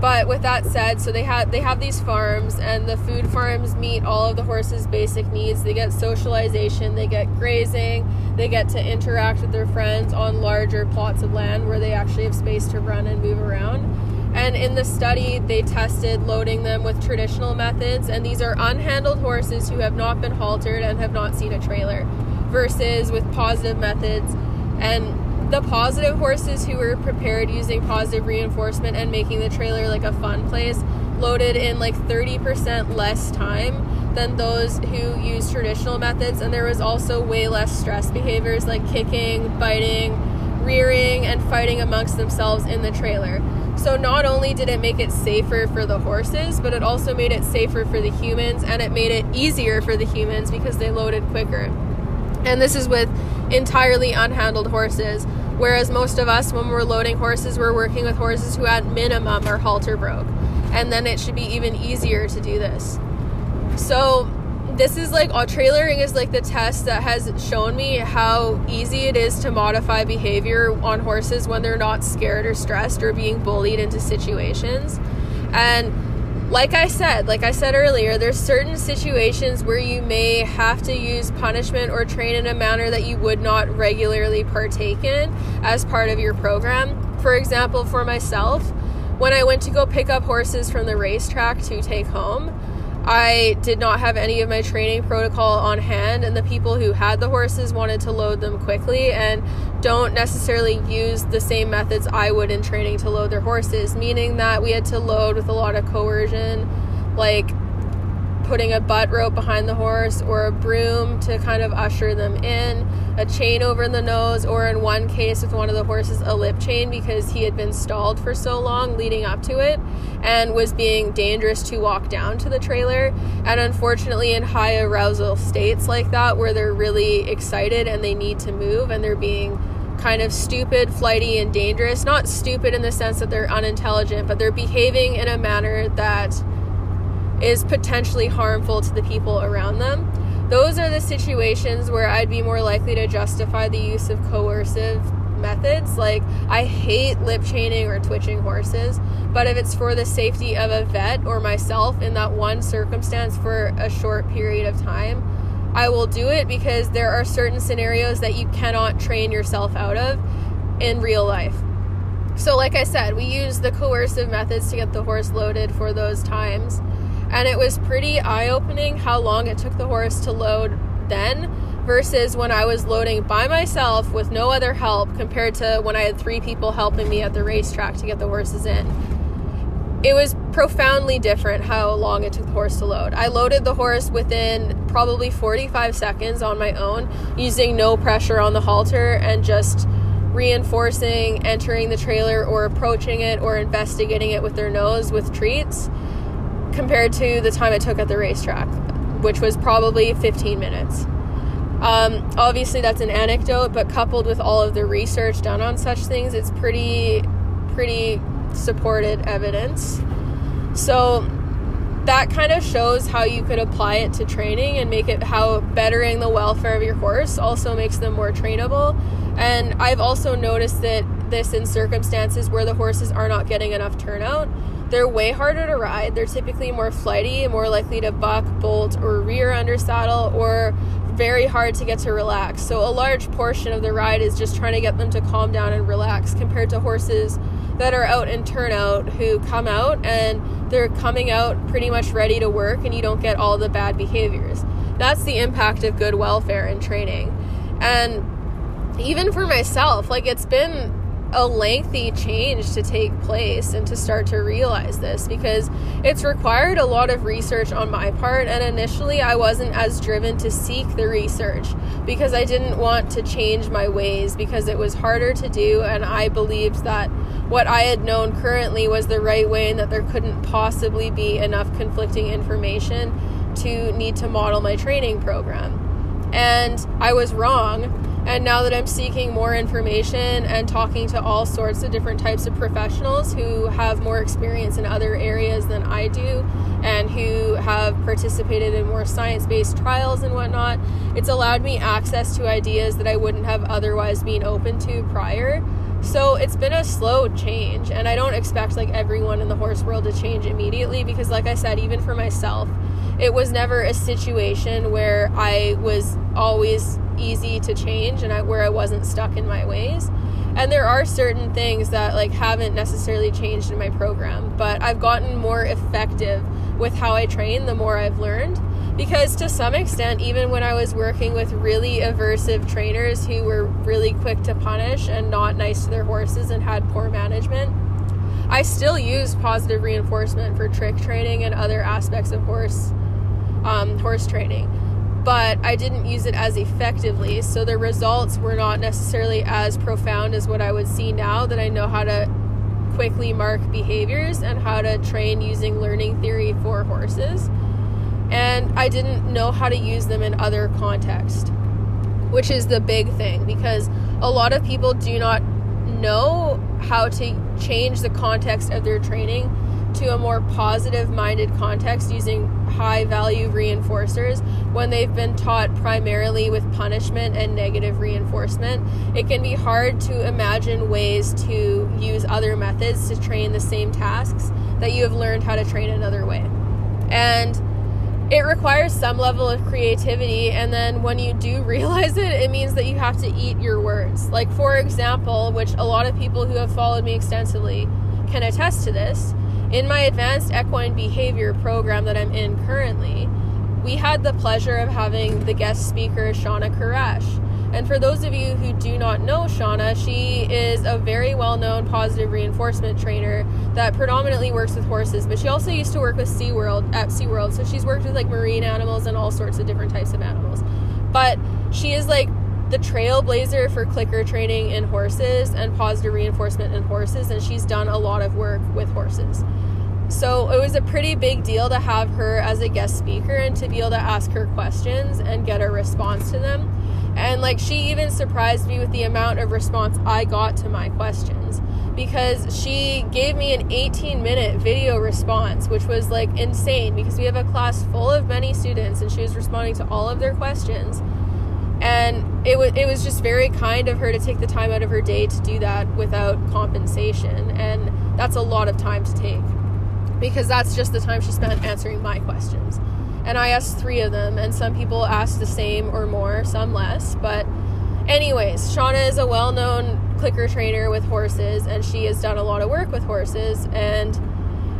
but with that said, so they have they have these farms, and the food farms meet all of the horses' basic needs. They get socialization, they get grazing, they get to interact with their friends on larger plots of land where they actually have space to run and move around. And in the study, they tested loading them with traditional methods, and these are unhandled horses who have not been haltered and have not seen a trailer, versus with positive methods. And the positive horses who were prepared using positive reinforcement and making the trailer like a fun place loaded in like 30% less time than those who use traditional methods. And there was also way less stress behaviors like kicking biting rearing and fighting amongst themselves in the trailer. So not only did it make it safer for the horses but it also made it safer for the humans and it made it easier for the humans because they loaded quicker. And this is with entirely unhandled horses Whereas most of us, when we're loading horses, we're working with horses who at minimum are halter broke. And then it should be even easier to do this. So this is like all trailering is like the test that has shown me how easy it is to modify behavior on horses when they're not scared or stressed or being bullied into situations. And like I said, like I said earlier, there's certain situations where you may have to use punishment or train in a manner that you would not regularly partake in as part of your program. For example, for myself, when I went to go pick up horses from the racetrack to take home, I did not have any of my training protocol on hand, and the people who had the horses wanted to load them quickly and don't necessarily use the same methods I would in training to load their horses, meaning that we had to load with a lot of coercion, like putting a butt rope behind the horse or a broom to kind of usher them in, a chain over in the nose, or in one case with one of the horses, a lip chain because he had been stalled for so long leading up to it and was being dangerous to walk down to the trailer. And unfortunately, in high arousal states like that, where they're really excited and they need to move and they're being kind of stupid, flighty, and dangerous. Not stupid in the sense that they're unintelligent, but they're behaving in a manner that is potentially harmful to the people around them. Those are the situations where I'd be more likely to justify the use of coercive methods. Like, I hate lip chaining or twitching horses, but if it's for the safety of a vet or myself in that one circumstance for a short period of time, I will do it because there are certain scenarios that you cannot train yourself out of in real life. So, like I said, we use the coercive methods to get the horse loaded for those times. And it was pretty eye opening how long it took the horse to load then versus when I was loading by myself with no other help compared to when I had three people helping me at the racetrack to get the horses in. It was profoundly different how long it took the horse to load. I loaded the horse within probably 45 seconds on my own using no pressure on the halter and just reinforcing entering the trailer or approaching it or investigating it with their nose with treats compared to the time it took at the racetrack, which was probably 15 minutes. Um, obviously, that's an anecdote, but coupled with all of the research done on such things, it's pretty, pretty supported evidence. So that kind of shows how you could apply it to training and make it how bettering the welfare of your horse also makes them more trainable. And I've also noticed that this in circumstances where the horses are not getting enough turnout. They're way harder to ride. They're typically more flighty more likely to buck, bolt, or rear under saddle, or very hard to get to relax. So, a large portion of the ride is just trying to get them to calm down and relax compared to horses that are out in turnout who come out and they're coming out pretty much ready to work and you don't get all the bad behaviors. That's the impact of good welfare and training. And even for myself, like it's been a lengthy change to take place and to start to realize this because it's required a lot of research on my part. And initially I wasn't as driven to seek the research because I didn't want to change my ways because it was harder to do. And I believed that what I had known currently was the right way and that there couldn't possibly be enough conflicting information to need to model my training program. And I was wrong and now that I'm seeking more information and talking to all sorts of different types of professionals who have more experience in other areas than I do and who have participated in more science based trials and whatnot, it's allowed me access to ideas that I wouldn't have otherwise been open to prior. So it's been a slow change, and I don't expect like everyone in the horse world to change immediately because, like I said, even for myself, it was never a situation where I was always easy to change and I, where I wasn't stuck in my ways. And there are certain things that like haven't necessarily changed in my program, but I've gotten more effective with how I train the more I've learned. Because to some extent, even when I was working with really aversive trainers who were really quick to punish and not nice to their horses and had poor management, I still used positive reinforcement for trick training and other aspects of horse um, horse training but I didn't use it as effectively. So the results were not necessarily as profound as what I would see now that I know how to quickly mark behaviors and how to train using learning theory for horses. And I didn't know how to use them in other contexts, which is the big thing because a lot of people do not know how to change the context of their training to a more positive minded context using high value reinforcers when they've been taught primarily with punishment and negative reinforcement. It can be hard to imagine ways to use other methods to train the same tasks that you have learned how to train another way. And it requires some level of creativity and then when you do realize it it means that you have to eat your words like for example which a lot of people who have followed me extensively can attest to this in my advanced equine behavior program that I'm in currently, we had the pleasure of having the guest speaker, Shawna Karrasch. And for those of you who do not know Shauna, she is a very well known positive reinforcement trainer that predominantly works with horses, but she also used to work with SeaWorld at SeaWorld. So she's worked with like marine animals and all sorts of different types of animals. But she is like the trailblazer for clicker training in horses and positive reinforcement in horses, and she's done a lot of work with horses. So it was a pretty big deal to have her as a guest speaker and to be able to ask her questions and get a response to them. And like she even surprised me with the amount of response I got to my questions because she gave me an 18 minute video response, which was like insane because we have a class full of many students and she was responding to all of their questions. And it was it was just very kind of her to take the time out of her day to do that without compensation. And that's a lot of time to take because that's just the time she spent answering my questions. And i asked three of them and some people asked the same or more some less. But anyways shawna is a well-known clicker trainer with horses and she has done a lot of work with horses. And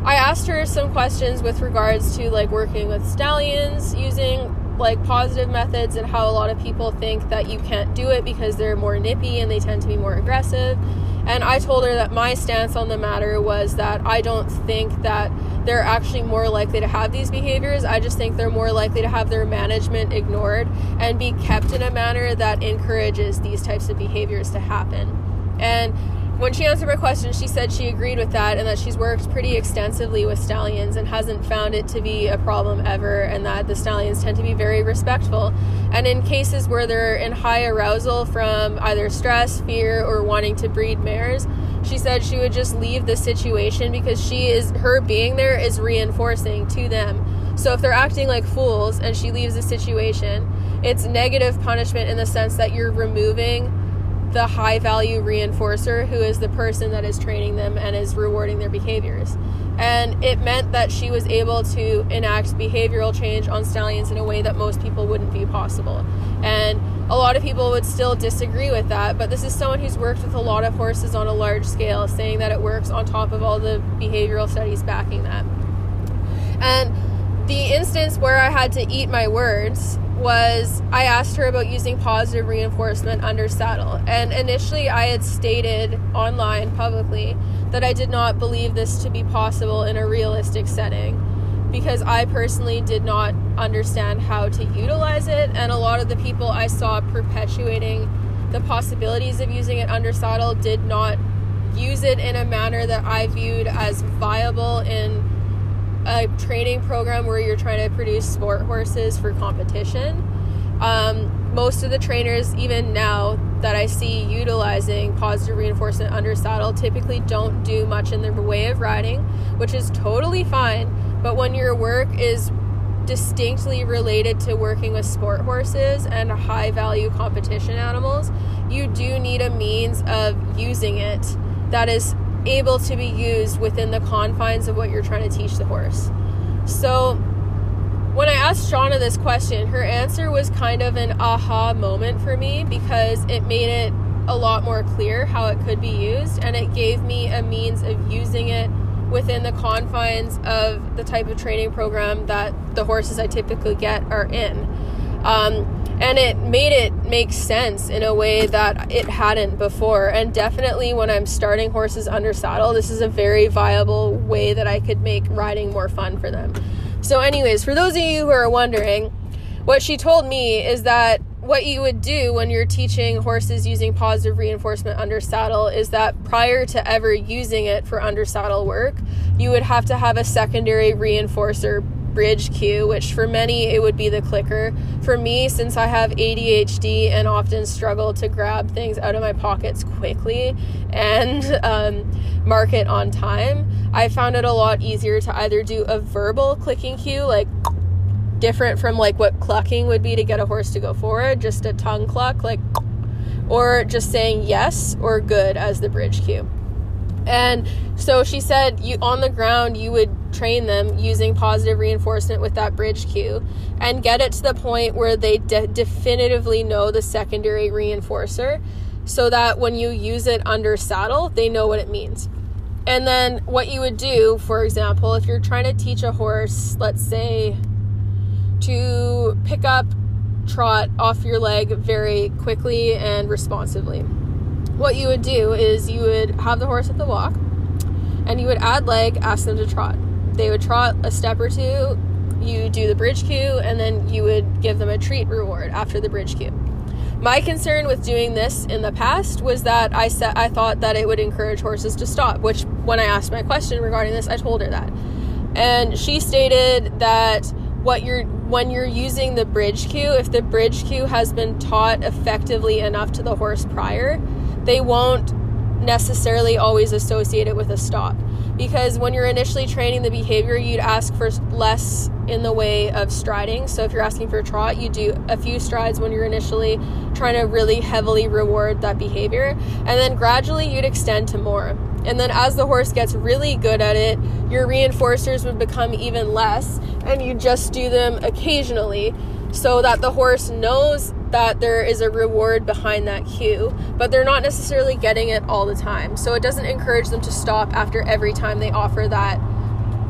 i asked her some questions with regards to like working with stallions using like positive methods and how a lot of people think that you can't do it because they're more nippy and they tend to be more aggressive. And I told her that my stance on the matter was that I don't think that they're actually more likely to have these behaviors. I just think they're more likely to have their management ignored and be kept in a manner that encourages these types of behaviors to happen. And when she answered my question, she said she agreed with that and that she's worked pretty extensively with stallions and hasn't found it to be a problem ever, and that the stallions tend to be very respectful. And in cases where they're in high arousal from either stress, fear, or wanting to breed mares, she said she would just leave the situation because she is her being there is reinforcing to them. So if they're acting like fools and she leaves the situation, it's negative punishment in the sense that you're removing the high value reinforcer who is the person that is training them and is rewarding their behaviors. And it meant that she was able to enact behavioral change on stallions in a way that most people wouldn't be possible. And a lot of people would still disagree with that, but this is someone who's worked with a lot of horses on a large scale, saying that it works on top of all the behavioral studies backing that. And the instance where I had to eat my words was I asked her about using positive reinforcement under saddle. And initially, I had stated online publicly that I did not believe this to be possible in a realistic setting because I personally did not understand how to utilize it. And a lot of the people I saw perpetuating the possibilities of using it under saddle did not use it in a manner that I viewed as viable in a training program where you're trying to produce sport horses for competition. Um, most of the trainers, even now that I see utilizing positive reinforcement under saddle, typically don't do much in the way of riding, which is totally fine. But when your work is distinctly related to working with sport horses and high value competition animals, you do need a means of using it that is able to be used within the confines of what you're trying to teach the horse. So, when I asked Shawna this question, her answer was kind of an aha moment for me because it made it a lot more clear how it could be used and it gave me a means of using it within the confines of the type of training program that the horses I typically get are in. Um, and it made it make sense in a way that it hadn't before. And definitely when i'm starting horses under saddle this is a very viable way that i could make riding more fun for them. So anyways for those of you who are wondering what she told me is that what you would do when you're teaching horses using positive reinforcement under saddle is that prior to ever using it for under saddle work you would have to have a secondary reinforcer bridge cue, which for many it would be the clicker. For me, since I have ADHD and often struggle to grab things out of my pockets quickly and um, mark it on time, I found it a lot easier to either do a verbal clicking cue, like different from like what clucking would be to get a horse to go forward, just a tongue cluck, like, or just saying yes or good as the bridge cue. And so she said, you on the ground, you would train them using positive reinforcement with that bridge cue and get it to the point where they de- definitively know the secondary reinforcer so that when you use it under saddle, they know what it means. And then what you would do, for example, if you're trying to teach a horse, let's say, to pick up trot off your leg very quickly and responsively what you would do is you would have the horse at the walk and you would add leg, ask them to trot. They would trot a step or two, you do the bridge cue, and then you would give them a treat reward after the bridge cue. My concern with doing this in the past was that I said I thought that it would encourage horses to stop, which when I asked my question regarding this, I told her that. And she stated that what you're when you're using the bridge cue, if the bridge cue has been taught effectively enough to the horse prior, they won't necessarily always associate it with a stop. Because when you're initially training the behavior, you'd ask for less in the way of striding. So if you're asking for a trot, you do a few strides when you're initially trying to really heavily reward that behavior. And then gradually you'd extend to more. And then as the horse gets really good at it, your reinforcers would become even less, and you just do them occasionally so that the horse knows that there is a reward behind that cue, but they're not necessarily getting it all the time. So it doesn't encourage them to stop after every time they offer that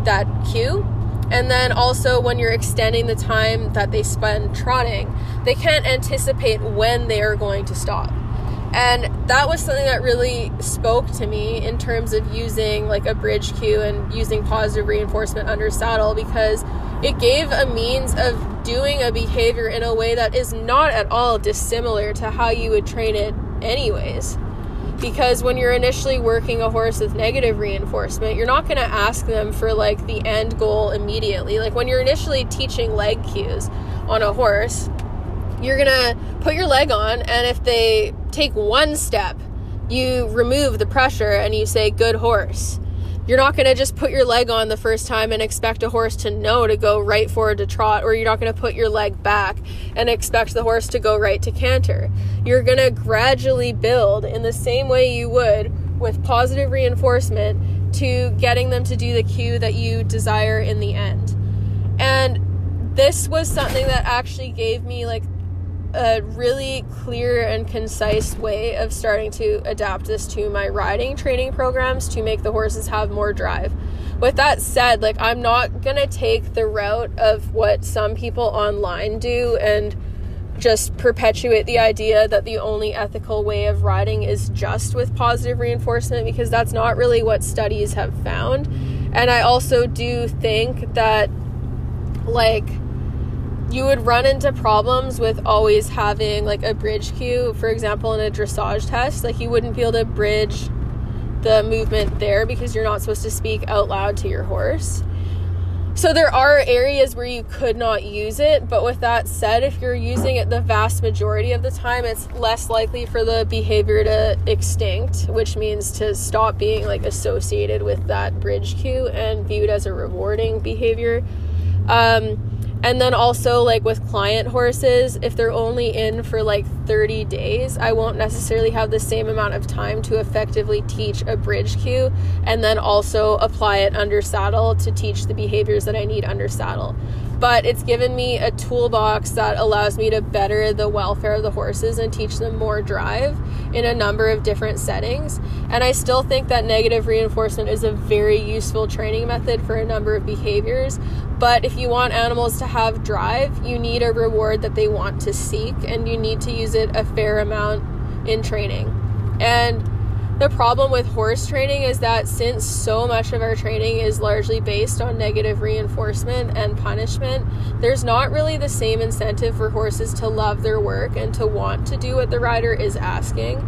that cue. And then also when you're extending the time that they spend trotting, they can't anticipate when they are going to stop. And that was something that really spoke to me in terms of using like a bridge cue and using positive reinforcement under saddle because it gave a means of doing a behavior in a way that is not at all dissimilar to how you would train it anyways. Because when you're initially working a horse with negative reinforcement, you're not going to ask them for like the end goal immediately. Like when you're initially teaching leg cues on a horse, you're to put your leg on, and if they take one step, you remove the pressure and you say, Good horse. you're not to just put your leg on the first time and expect a horse to know to go right forward to trot, or you're not to put your leg back and expect the horse to go right to canter. You're to gradually build in the same way you would with positive reinforcement to getting them to do the cue that you desire in the end. And this was something that actually gave me like a really clear and concise way of starting to adapt this to my riding training programs to make the horses have more drive. With that said, like I'm not going to take the route of what some people online do and just perpetuate the idea that the only ethical way of riding is just with positive reinforcement because that's not really what studies have found. And I also do think that like you would run into problems with always having like a bridge cue for example in a dressage test. Like you wouldn't be able to bridge the movement there because you're not supposed to speak out loud to your horse. So there are areas where you could not use it but with that said if you're using it the vast majority of the time it's less likely for the behavior to extinct which means to stop being like associated with that bridge cue and viewed as a rewarding behavior. Um, and then also, like with client horses, if they're only in for like 30 days, I won't necessarily have the same amount of time to effectively teach a bridge cue and then also apply it under saddle to teach the behaviors that I need under saddle but it's given me a toolbox that allows me to better the welfare of the horses and teach them more drive in a number of different settings. And I still think that negative reinforcement is a very useful training method for a number of behaviors. But if you want animals to have drive, you need a reward that they want to seek, and you need to use it a fair amount in training. And the problem with horse training is that since so much of our training is largely based on negative reinforcement and punishment, there's not really the same incentive for horses to love their work and to want to do what the rider is asking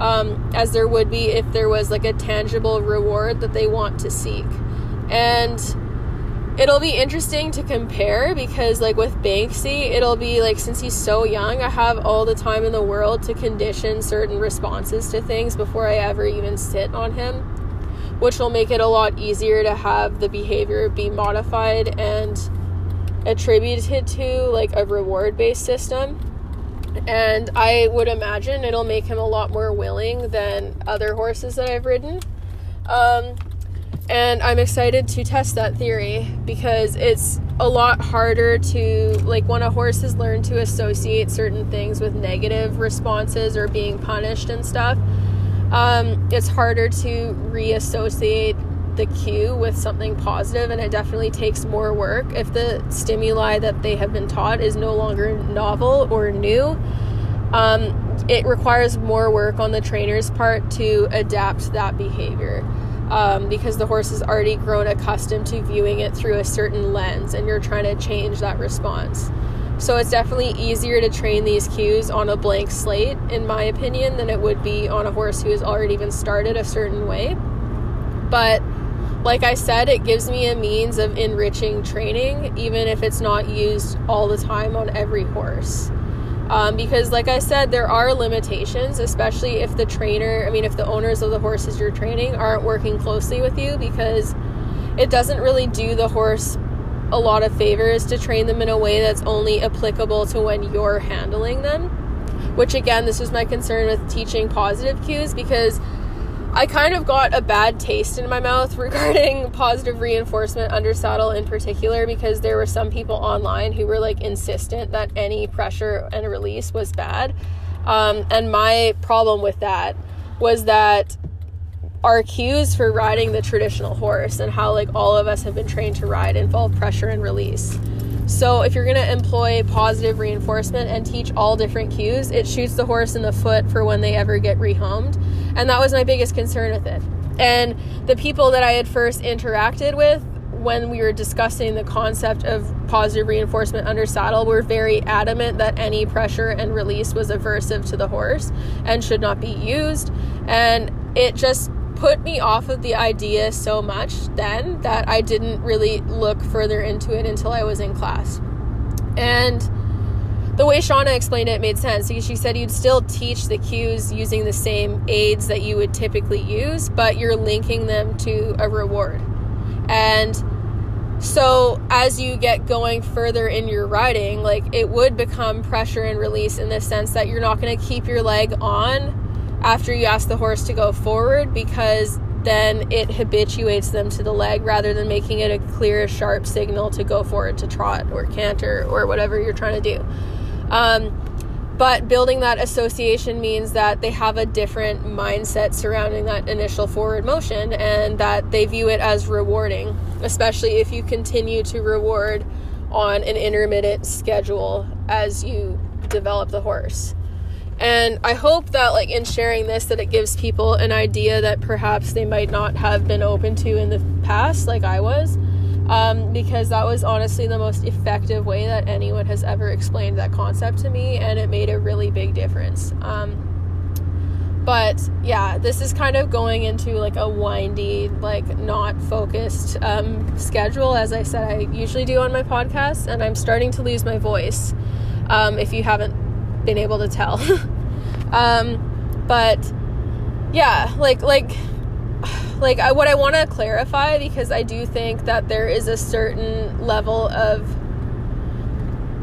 um, as there would be if there was like a tangible reward that they want to seek. And it'll be interesting to compare because like with Banksy, it'll be like since he's so young, I have all the time in the world to condition certain responses to things before I ever even sit on him, which will make it a lot easier to have the behavior be modified and attributed to like a reward based system. And I would imagine it'll make him a lot more willing than other horses that I've ridden. Um, and I'm excited to test that theory because it's a lot harder to, like, when a horse has learned to associate certain things with negative responses or being punished and stuff, um, it's harder to reassociate the cue with something positive, and it definitely takes more work if the stimuli that they have been taught is no longer novel or new. Um, it requires more work on the trainer's part to adapt that behavior um, because the horse has already grown accustomed to viewing it through a certain lens and you're trying to change that response. So it's definitely easier to train these cues on a blank slate, in my opinion, than it would be on a horse who has already been started a certain way. But like I said, it gives me a means of enriching training, even if it's not used all the time on every horse. Um, because, like I said, there are limitations, especially if the trainer, I mean, if the owners of the horses you're training aren't working closely with you, because it doesn't really do the horse a lot of favors to train them in a way that's only applicable to when you're handling them. Which, again, this was my concern with teaching positive cues because I kind of got a bad taste in my mouth regarding positive reinforcement under saddle in particular because there were some people online who were like insistent that any pressure and release was bad. Um, and my problem with that was that our cues for riding the traditional horse and how like all of us have been trained to ride involve pressure and release. So, if you're going to employ positive reinforcement and teach all different cues, it shoots the horse in the foot for when they ever get rehomed. And that was my biggest concern with it. And the people that I had first interacted with when we were discussing the concept of positive reinforcement under saddle were very adamant that any pressure and release was aversive to the horse and should not be used. And it just put me off of the idea so much then that I didn't really look further into it until I was in class. And the way Shawna explained it made sense because she said you'd still teach the cues using the same aids that you would typically use, but you're linking them to a reward. And so as you get going further in your riding, like it would become pressure and release in the sense that you're not going to keep your leg on after you ask the horse to go forward because then it habituates them to the leg rather than making it a clear, sharp signal to go forward to trot or canter or whatever you're trying to do. Um, but building that association means that they have a different mindset surrounding that initial forward motion and that they view it as rewarding, especially if you continue to reward on an intermittent schedule as you develop the horse. And I hope that like in sharing this that it gives people an idea that perhaps they might not have been open to in the past like I was. Um, because that was honestly the most effective way that anyone has ever explained that concept to me, and it made a really big difference. Um, but yeah, this is kind of going into like a windy, like not focused um, schedule, as I said I usually do on my podcast, and I'm starting to lose my voice. Um, if you haven't been able to tell. um, but yeah, like like like I, what I want to clarify because I do think that there is a certain level of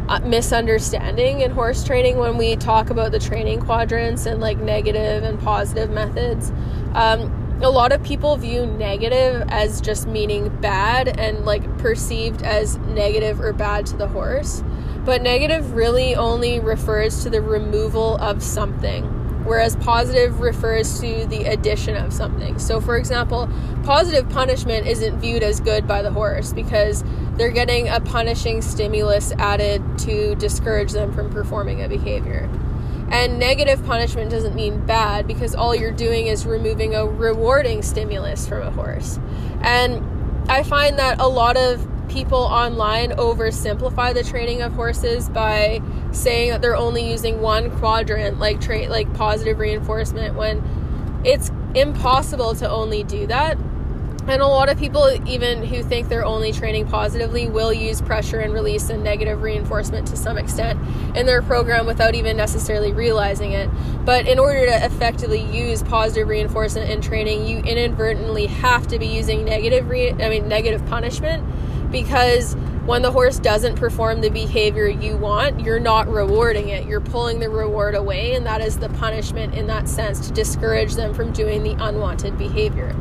uh, misunderstanding in horse training when we talk about the training quadrants and like negative and positive methods. Um, a lot of people view negative as just meaning bad and like perceived as negative or bad to the horse. But negative really only refers to the removal of something, whereas positive refers to the addition of something. So, for example, positive punishment isn't viewed as good by the horse because they're getting a punishing stimulus added to discourage them from performing a behavior. And negative punishment doesn't mean bad because all you're doing is removing a rewarding stimulus from a horse. And I find that a lot of people online oversimplify the training of horses by saying that they're only using one quadrant like tra- like positive reinforcement when it's impossible to only do that. And a lot of people even who think they're only training positively will use pressure and release and negative reinforcement to some extent in their program without even necessarily realizing it. But in order to effectively use positive reinforcement in training you inadvertently have to be using negative re- i mean negative punishment because when the horse doesn't perform the behavior you want, you're not rewarding it. You're pulling the reward away, and that is the punishment in that sense to discourage them from doing the unwanted behavior.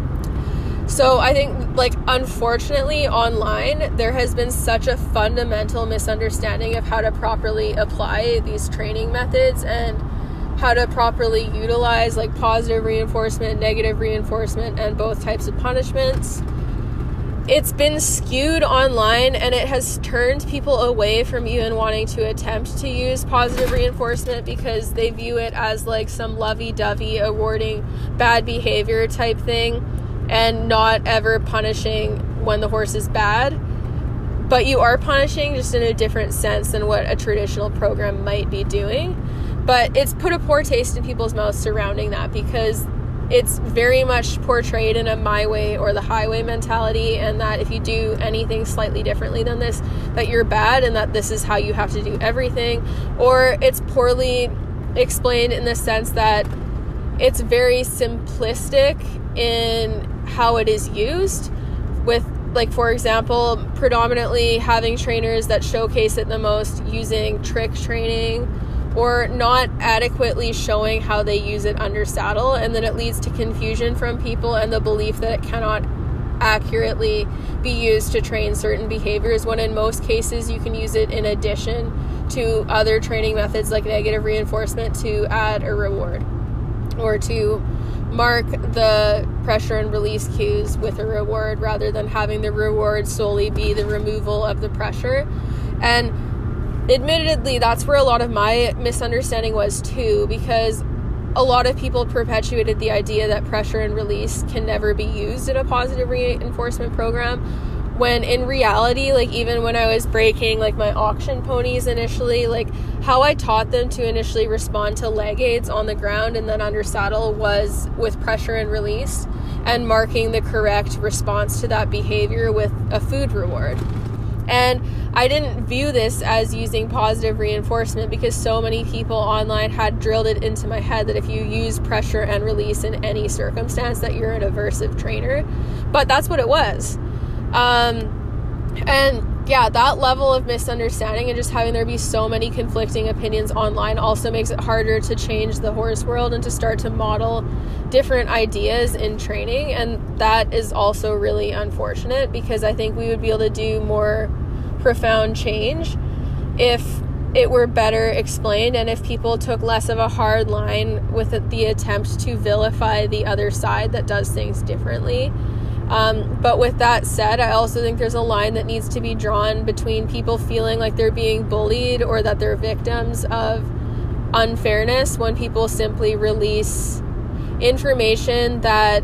So I think, like, unfortunately, online, there has been such a fundamental misunderstanding of how to properly apply these training methods and how to properly utilize, like, positive reinforcement, negative reinforcement, and both types of punishments it's been skewed online and it has turned people away from even wanting to attempt to use positive reinforcement because they view it as like some lovey dovey awarding bad behavior type thing and not ever punishing when the horse is bad. But you are punishing just in a different sense than what a traditional program might be doing. But it's put a poor taste in people's mouths surrounding that because it's very much portrayed in a my way or the highway mentality and that if you do anything slightly differently than this that you're bad and that this is how you have to do everything. Or it's poorly explained in the sense that it's very simplistic in how it is used with like for example predominantly having trainers that showcase it the most using trick training or not adequately showing how they use it under saddle, and then it leads to confusion from people and the belief that it cannot accurately be used to train certain behaviors when in most cases you can use it in addition to other training methods like negative reinforcement to add a reward or to mark the pressure and release cues with a reward rather than having the reward solely be the removal of the pressure. And admittedly, that's where a lot of my misunderstanding was too, because a lot of people perpetuated the idea that pressure and release can never be used in a positive reinforcement program when in reality like even when i was breaking like my auction ponies initially like how i taught them to initially respond to leg aids on the ground and then under saddle was with pressure and release and marking the correct response to that behavior with a food reward And I didn't view this as using positive reinforcement because so many people online had drilled it into my head that if you use pressure and release in any circumstance that you're an aversive trainer. But that's what it was. Um, and yeah, that level of misunderstanding and just having there be so many conflicting opinions online also makes it harder to change the horse world and to start to model different ideas in training. And that is also really unfortunate because I think we would be able to do more profound change if it were better explained and if people took less of a hard line with the attempt to vilify the other side that does things differently. Um, but with that said, I also think there's a line that needs to be drawn between people feeling like they're being bullied or that they're victims of unfairness when people simply release information that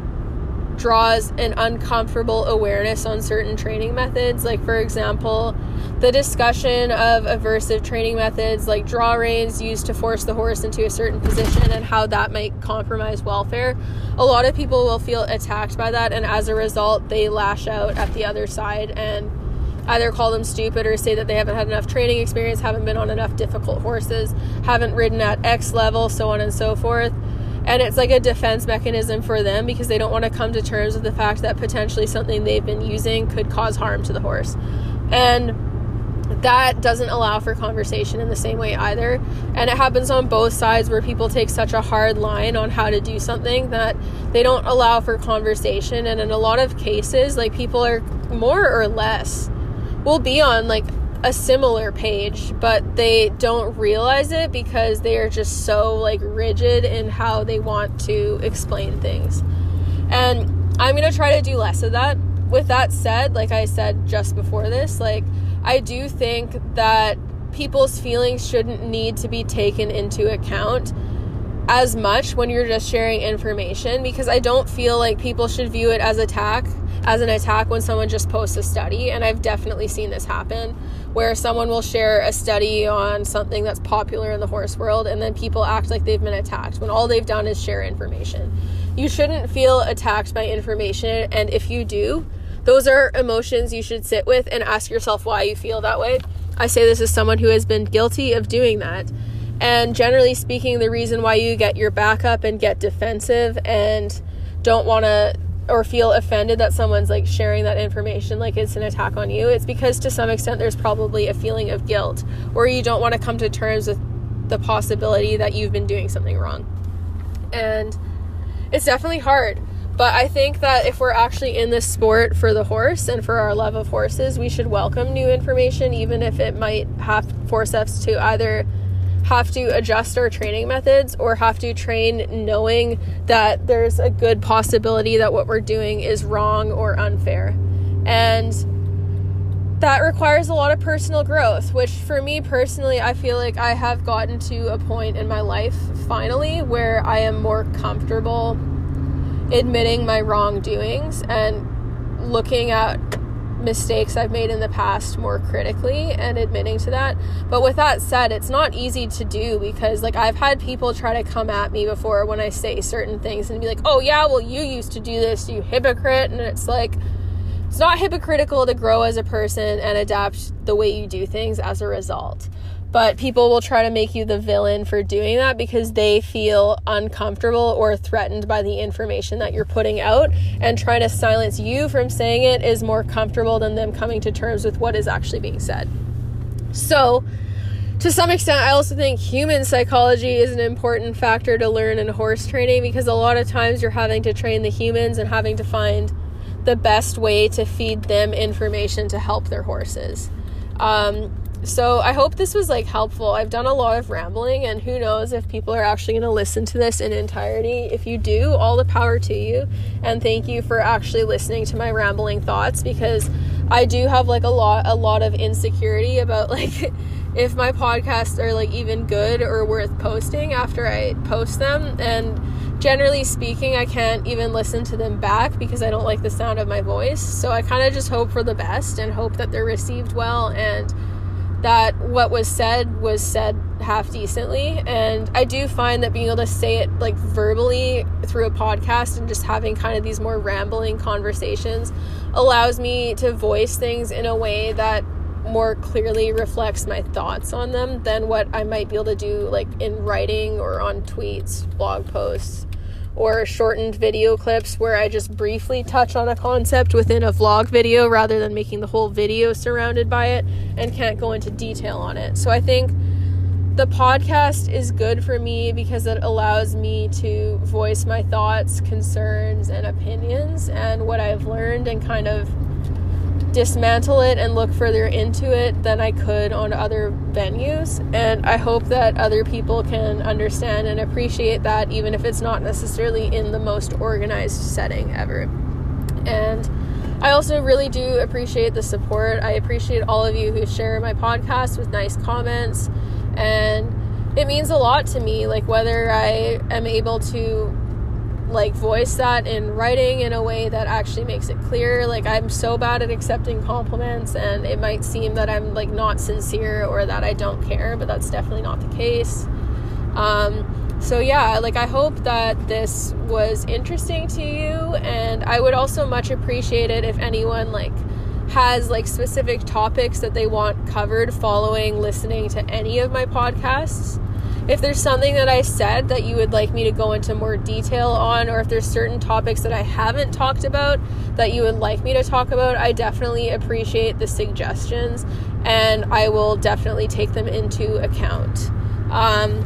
draws an uncomfortable awareness on certain training methods. Like, for example, the discussion of aversive training methods like draw reins used to force the horse into a certain position and how that might compromise welfare. A lot of people will feel attacked by that, and as a result, they lash out at the other side and either call them stupid or say that they haven't had enough training experience, haven't been on enough difficult horses, haven't ridden at X level, so on and so forth and it's like a defense mechanism for them because they don't want to come to terms with the fact that potentially something they've been using could cause harm to the horse. And that doesn't allow for conversation in the same way either. And it happens on both sides where people take such a hard line on how to do something that they don't allow for conversation. And in a lot of cases like people are more or less will be on like a similar page, but they don't realize it because they are just so like rigid in how they want to explain things. And I'm going to try to do less of that. With that said, like I said just before this, like I do think that people's feelings shouldn't need to be taken into account as much when you're just sharing information because I don't feel like people should view it as attack as an attack when someone just posts a study and I've definitely seen this happen where someone will share a study on something that's popular in the horse world and then people act like they've been attacked when all they've done is share information. You shouldn't feel attacked by information and if you do, those are emotions you should sit with and ask yourself why you feel that way. I say this as someone who has been guilty of doing that. And generally speaking, the reason why you get your back up and get defensive and don't want to or feel offended that someone's like sharing that information like it's an attack on you, it's because to some extent there's probably a feeling of guilt or you don't want to come to terms with the possibility that you've been doing something wrong. And it's definitely hard. But I think that if we're actually in this sport for the horse and for our love of horses, we should welcome new information, even if it might have force us to either have to adjust our training methods or have to train knowing that there's a good possibility that what we're doing is wrong or unfair. And that requires a lot of personal growth, which for me personally, I feel like I have gotten to a point in my life finally where I am more comfortable admitting my wrongdoings and looking at mistakes I've made in the past more critically and admitting to that. But with that said, it's not easy to do because like I've had people try to come at me before when I say certain things and be like, "Oh yeah, well you used to do this, you hypocrite." And it's like it's not hypocritical to grow as a person and adapt the way you do things as a result but people will try to make you the villain for doing that because they feel uncomfortable or threatened by the information that you're putting out and trying to silence you from saying it is more comfortable than them coming to terms with what is actually being said. So, to some extent, I also think human psychology is an important factor to learn in horse training because a lot of times you're having to train the humans and having to find the best way to feed them information to help their horses. Um, so I hope this was like helpful. I've done a lot of rambling, and who knows if people are actually going to listen to this in entirety. If you do, all the power to you, and thank you for actually listening to my rambling thoughts because I do have like a lot, a lot of insecurity about like if my podcasts are like even good or worth posting after I post them, and generally speaking, I can't even listen to them back because I don't like the sound of my voice. So I kind of just hope for the best and hope that they're received well and that what was said was said half decently. And i do find that being able to say it like verbally through a podcast and just having kind of these more rambling conversations allows me to voice things in a way that more clearly reflects my thoughts on them than what I might be able to do like in writing or on tweets, blog posts, or shortened video clips where I just briefly touch on a concept within a vlog video rather than making the whole video surrounded by it and can't go into detail on it. So I think the podcast is good for me because it allows me to voice my thoughts, concerns, and opinions and what I've learned and kind of dismantle it and look further into it than I could on other venues. And I hope that other people can understand and appreciate that, even if it's not necessarily in the most organized setting ever. And I also really do appreciate the support. I appreciate all of you who share my podcast with nice comments. And it means a lot to me, like whether I am able to like voice that in writing in a way that actually makes it clear. Like i'm so bad at accepting compliments and it might seem that i'm like not sincere or that i don't care but that's definitely not the case. Um, so yeah like i hope that this was interesting to you and i would also much appreciate it if anyone like has like specific topics that they want covered following listening to any of my podcasts if there's something that I said that you would like me to go into more detail on, or if there's certain topics that I haven't talked about that you would like me to talk about, I definitely appreciate the suggestions and I will definitely take them into account. Um,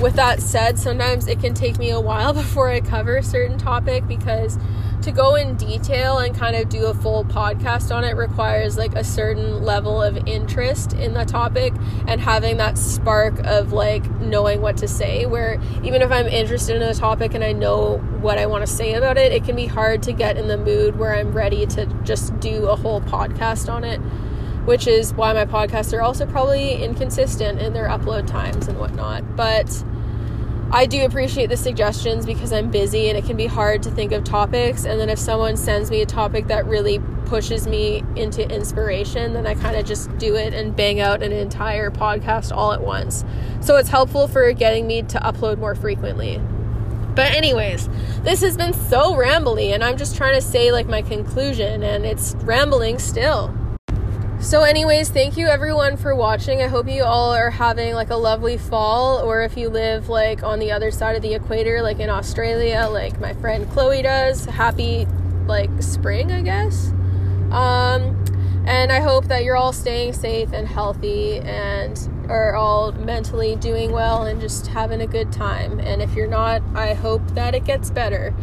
with that said, sometimes it can take me a while before I cover a certain topic because to go in detail and kind of do a full podcast on it requires like a certain level of interest in the topic and having that spark of like knowing what to say where even if I'm interested in a topic and I know what I want to say about it it can be hard to get in the mood where I'm ready to just do a whole podcast on it which is why my podcasts are also probably inconsistent in their upload times and whatnot. But I do appreciate the suggestions because I'm busy and it can be hard to think of topics. And then if someone sends me a topic that really pushes me into inspiration, then I kind of just do it and bang out an entire podcast all at once. So it's helpful for getting me to upload more frequently. But, anyways, this has been so rambly, and I'm just trying to say like my conclusion, and it's rambling still. So, anyways, thank you everyone for watching. I hope you all are having like a lovely fall, or if you live like on the other side of the equator, like in Australia, like my friend Chloe does, happy like spring, I guess. Um, and I hope that you're all staying safe and healthy and are all mentally doing well and just having a good time. And if you're not, I hope that it gets better.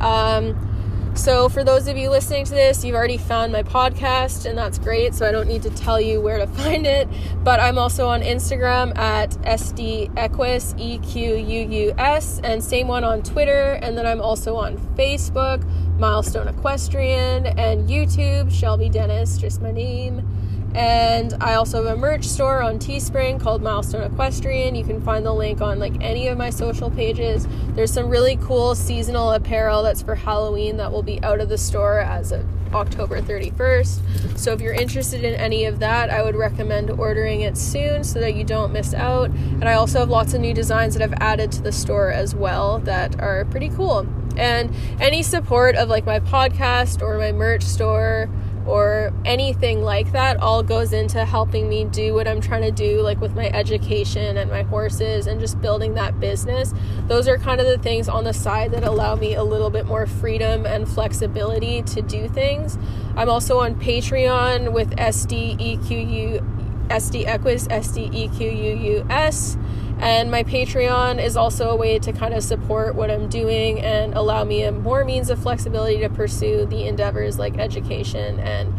Um, so, for those of you listening to this, you've already found my podcast, and that's great. So, I don't need to tell you where to find it. But I'm also on Instagram at SDEquus, E Q U U S, and same one on Twitter. And then I'm also on Facebook, Milestone Equestrian, and YouTube, Shelby Dennis, just my name. And I also have a merch store on Teespring called Milestone Equestrian. You can find the link on like any of my social pages. There's some really cool seasonal apparel that's for Halloween that will be out of the store as of October 31st. So if you're interested in any of that, I would recommend ordering it soon so that you don't miss out. And I also have lots of new designs that I've added to the store as well that are pretty cool. And any support of like my podcast or my merch store or anything like that all goes into helping me do what I'm trying to do, like with my education and my horses and just building that business. Those are kind of the things on the side that allow me a little bit more freedom and flexibility to do things. I'm also on Patreon with SDEQU, SDEquus, SDEQUUS. And my Patreon is also a way to kind of support what I'm doing and allow me more means of flexibility to pursue the endeavors like education and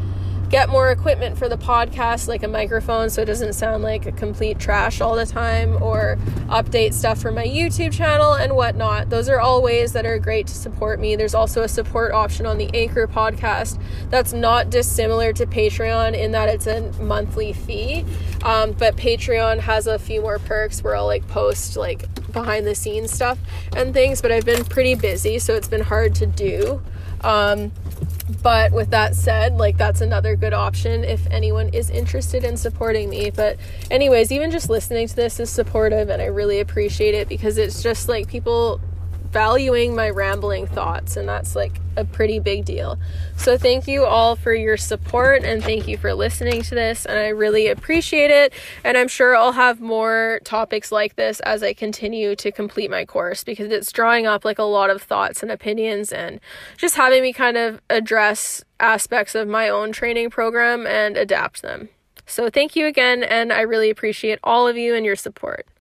get more equipment for the podcast, like a microphone so it doesn't sound like a complete trash all the time, or update stuff for my YouTube channel and whatnot. Those are all ways that are great to support me. There's also a support option on the Anchor podcast that's not dissimilar to Patreon in that it's a monthly fee. Um, but Patreon has a few more perks where I'll like post like behind the scenes stuff and things, but I've been pretty busy, so it's been hard to do. Um, but with that said, like that's another good option if anyone is interested in supporting me. But, anyways, even just listening to this is supportive and I really appreciate it because it's just like people valuing my rambling thoughts, and that's like a pretty big deal. So, thank you all for your support and thank you for listening to this, and I really appreciate it. And I'm sure I'll have more topics like this as I continue to complete my course because it's drawing up like a lot of thoughts and opinions and just having me kind of address aspects of my own training program and adapt them. So, thank you again, and I really appreciate all of you and your support.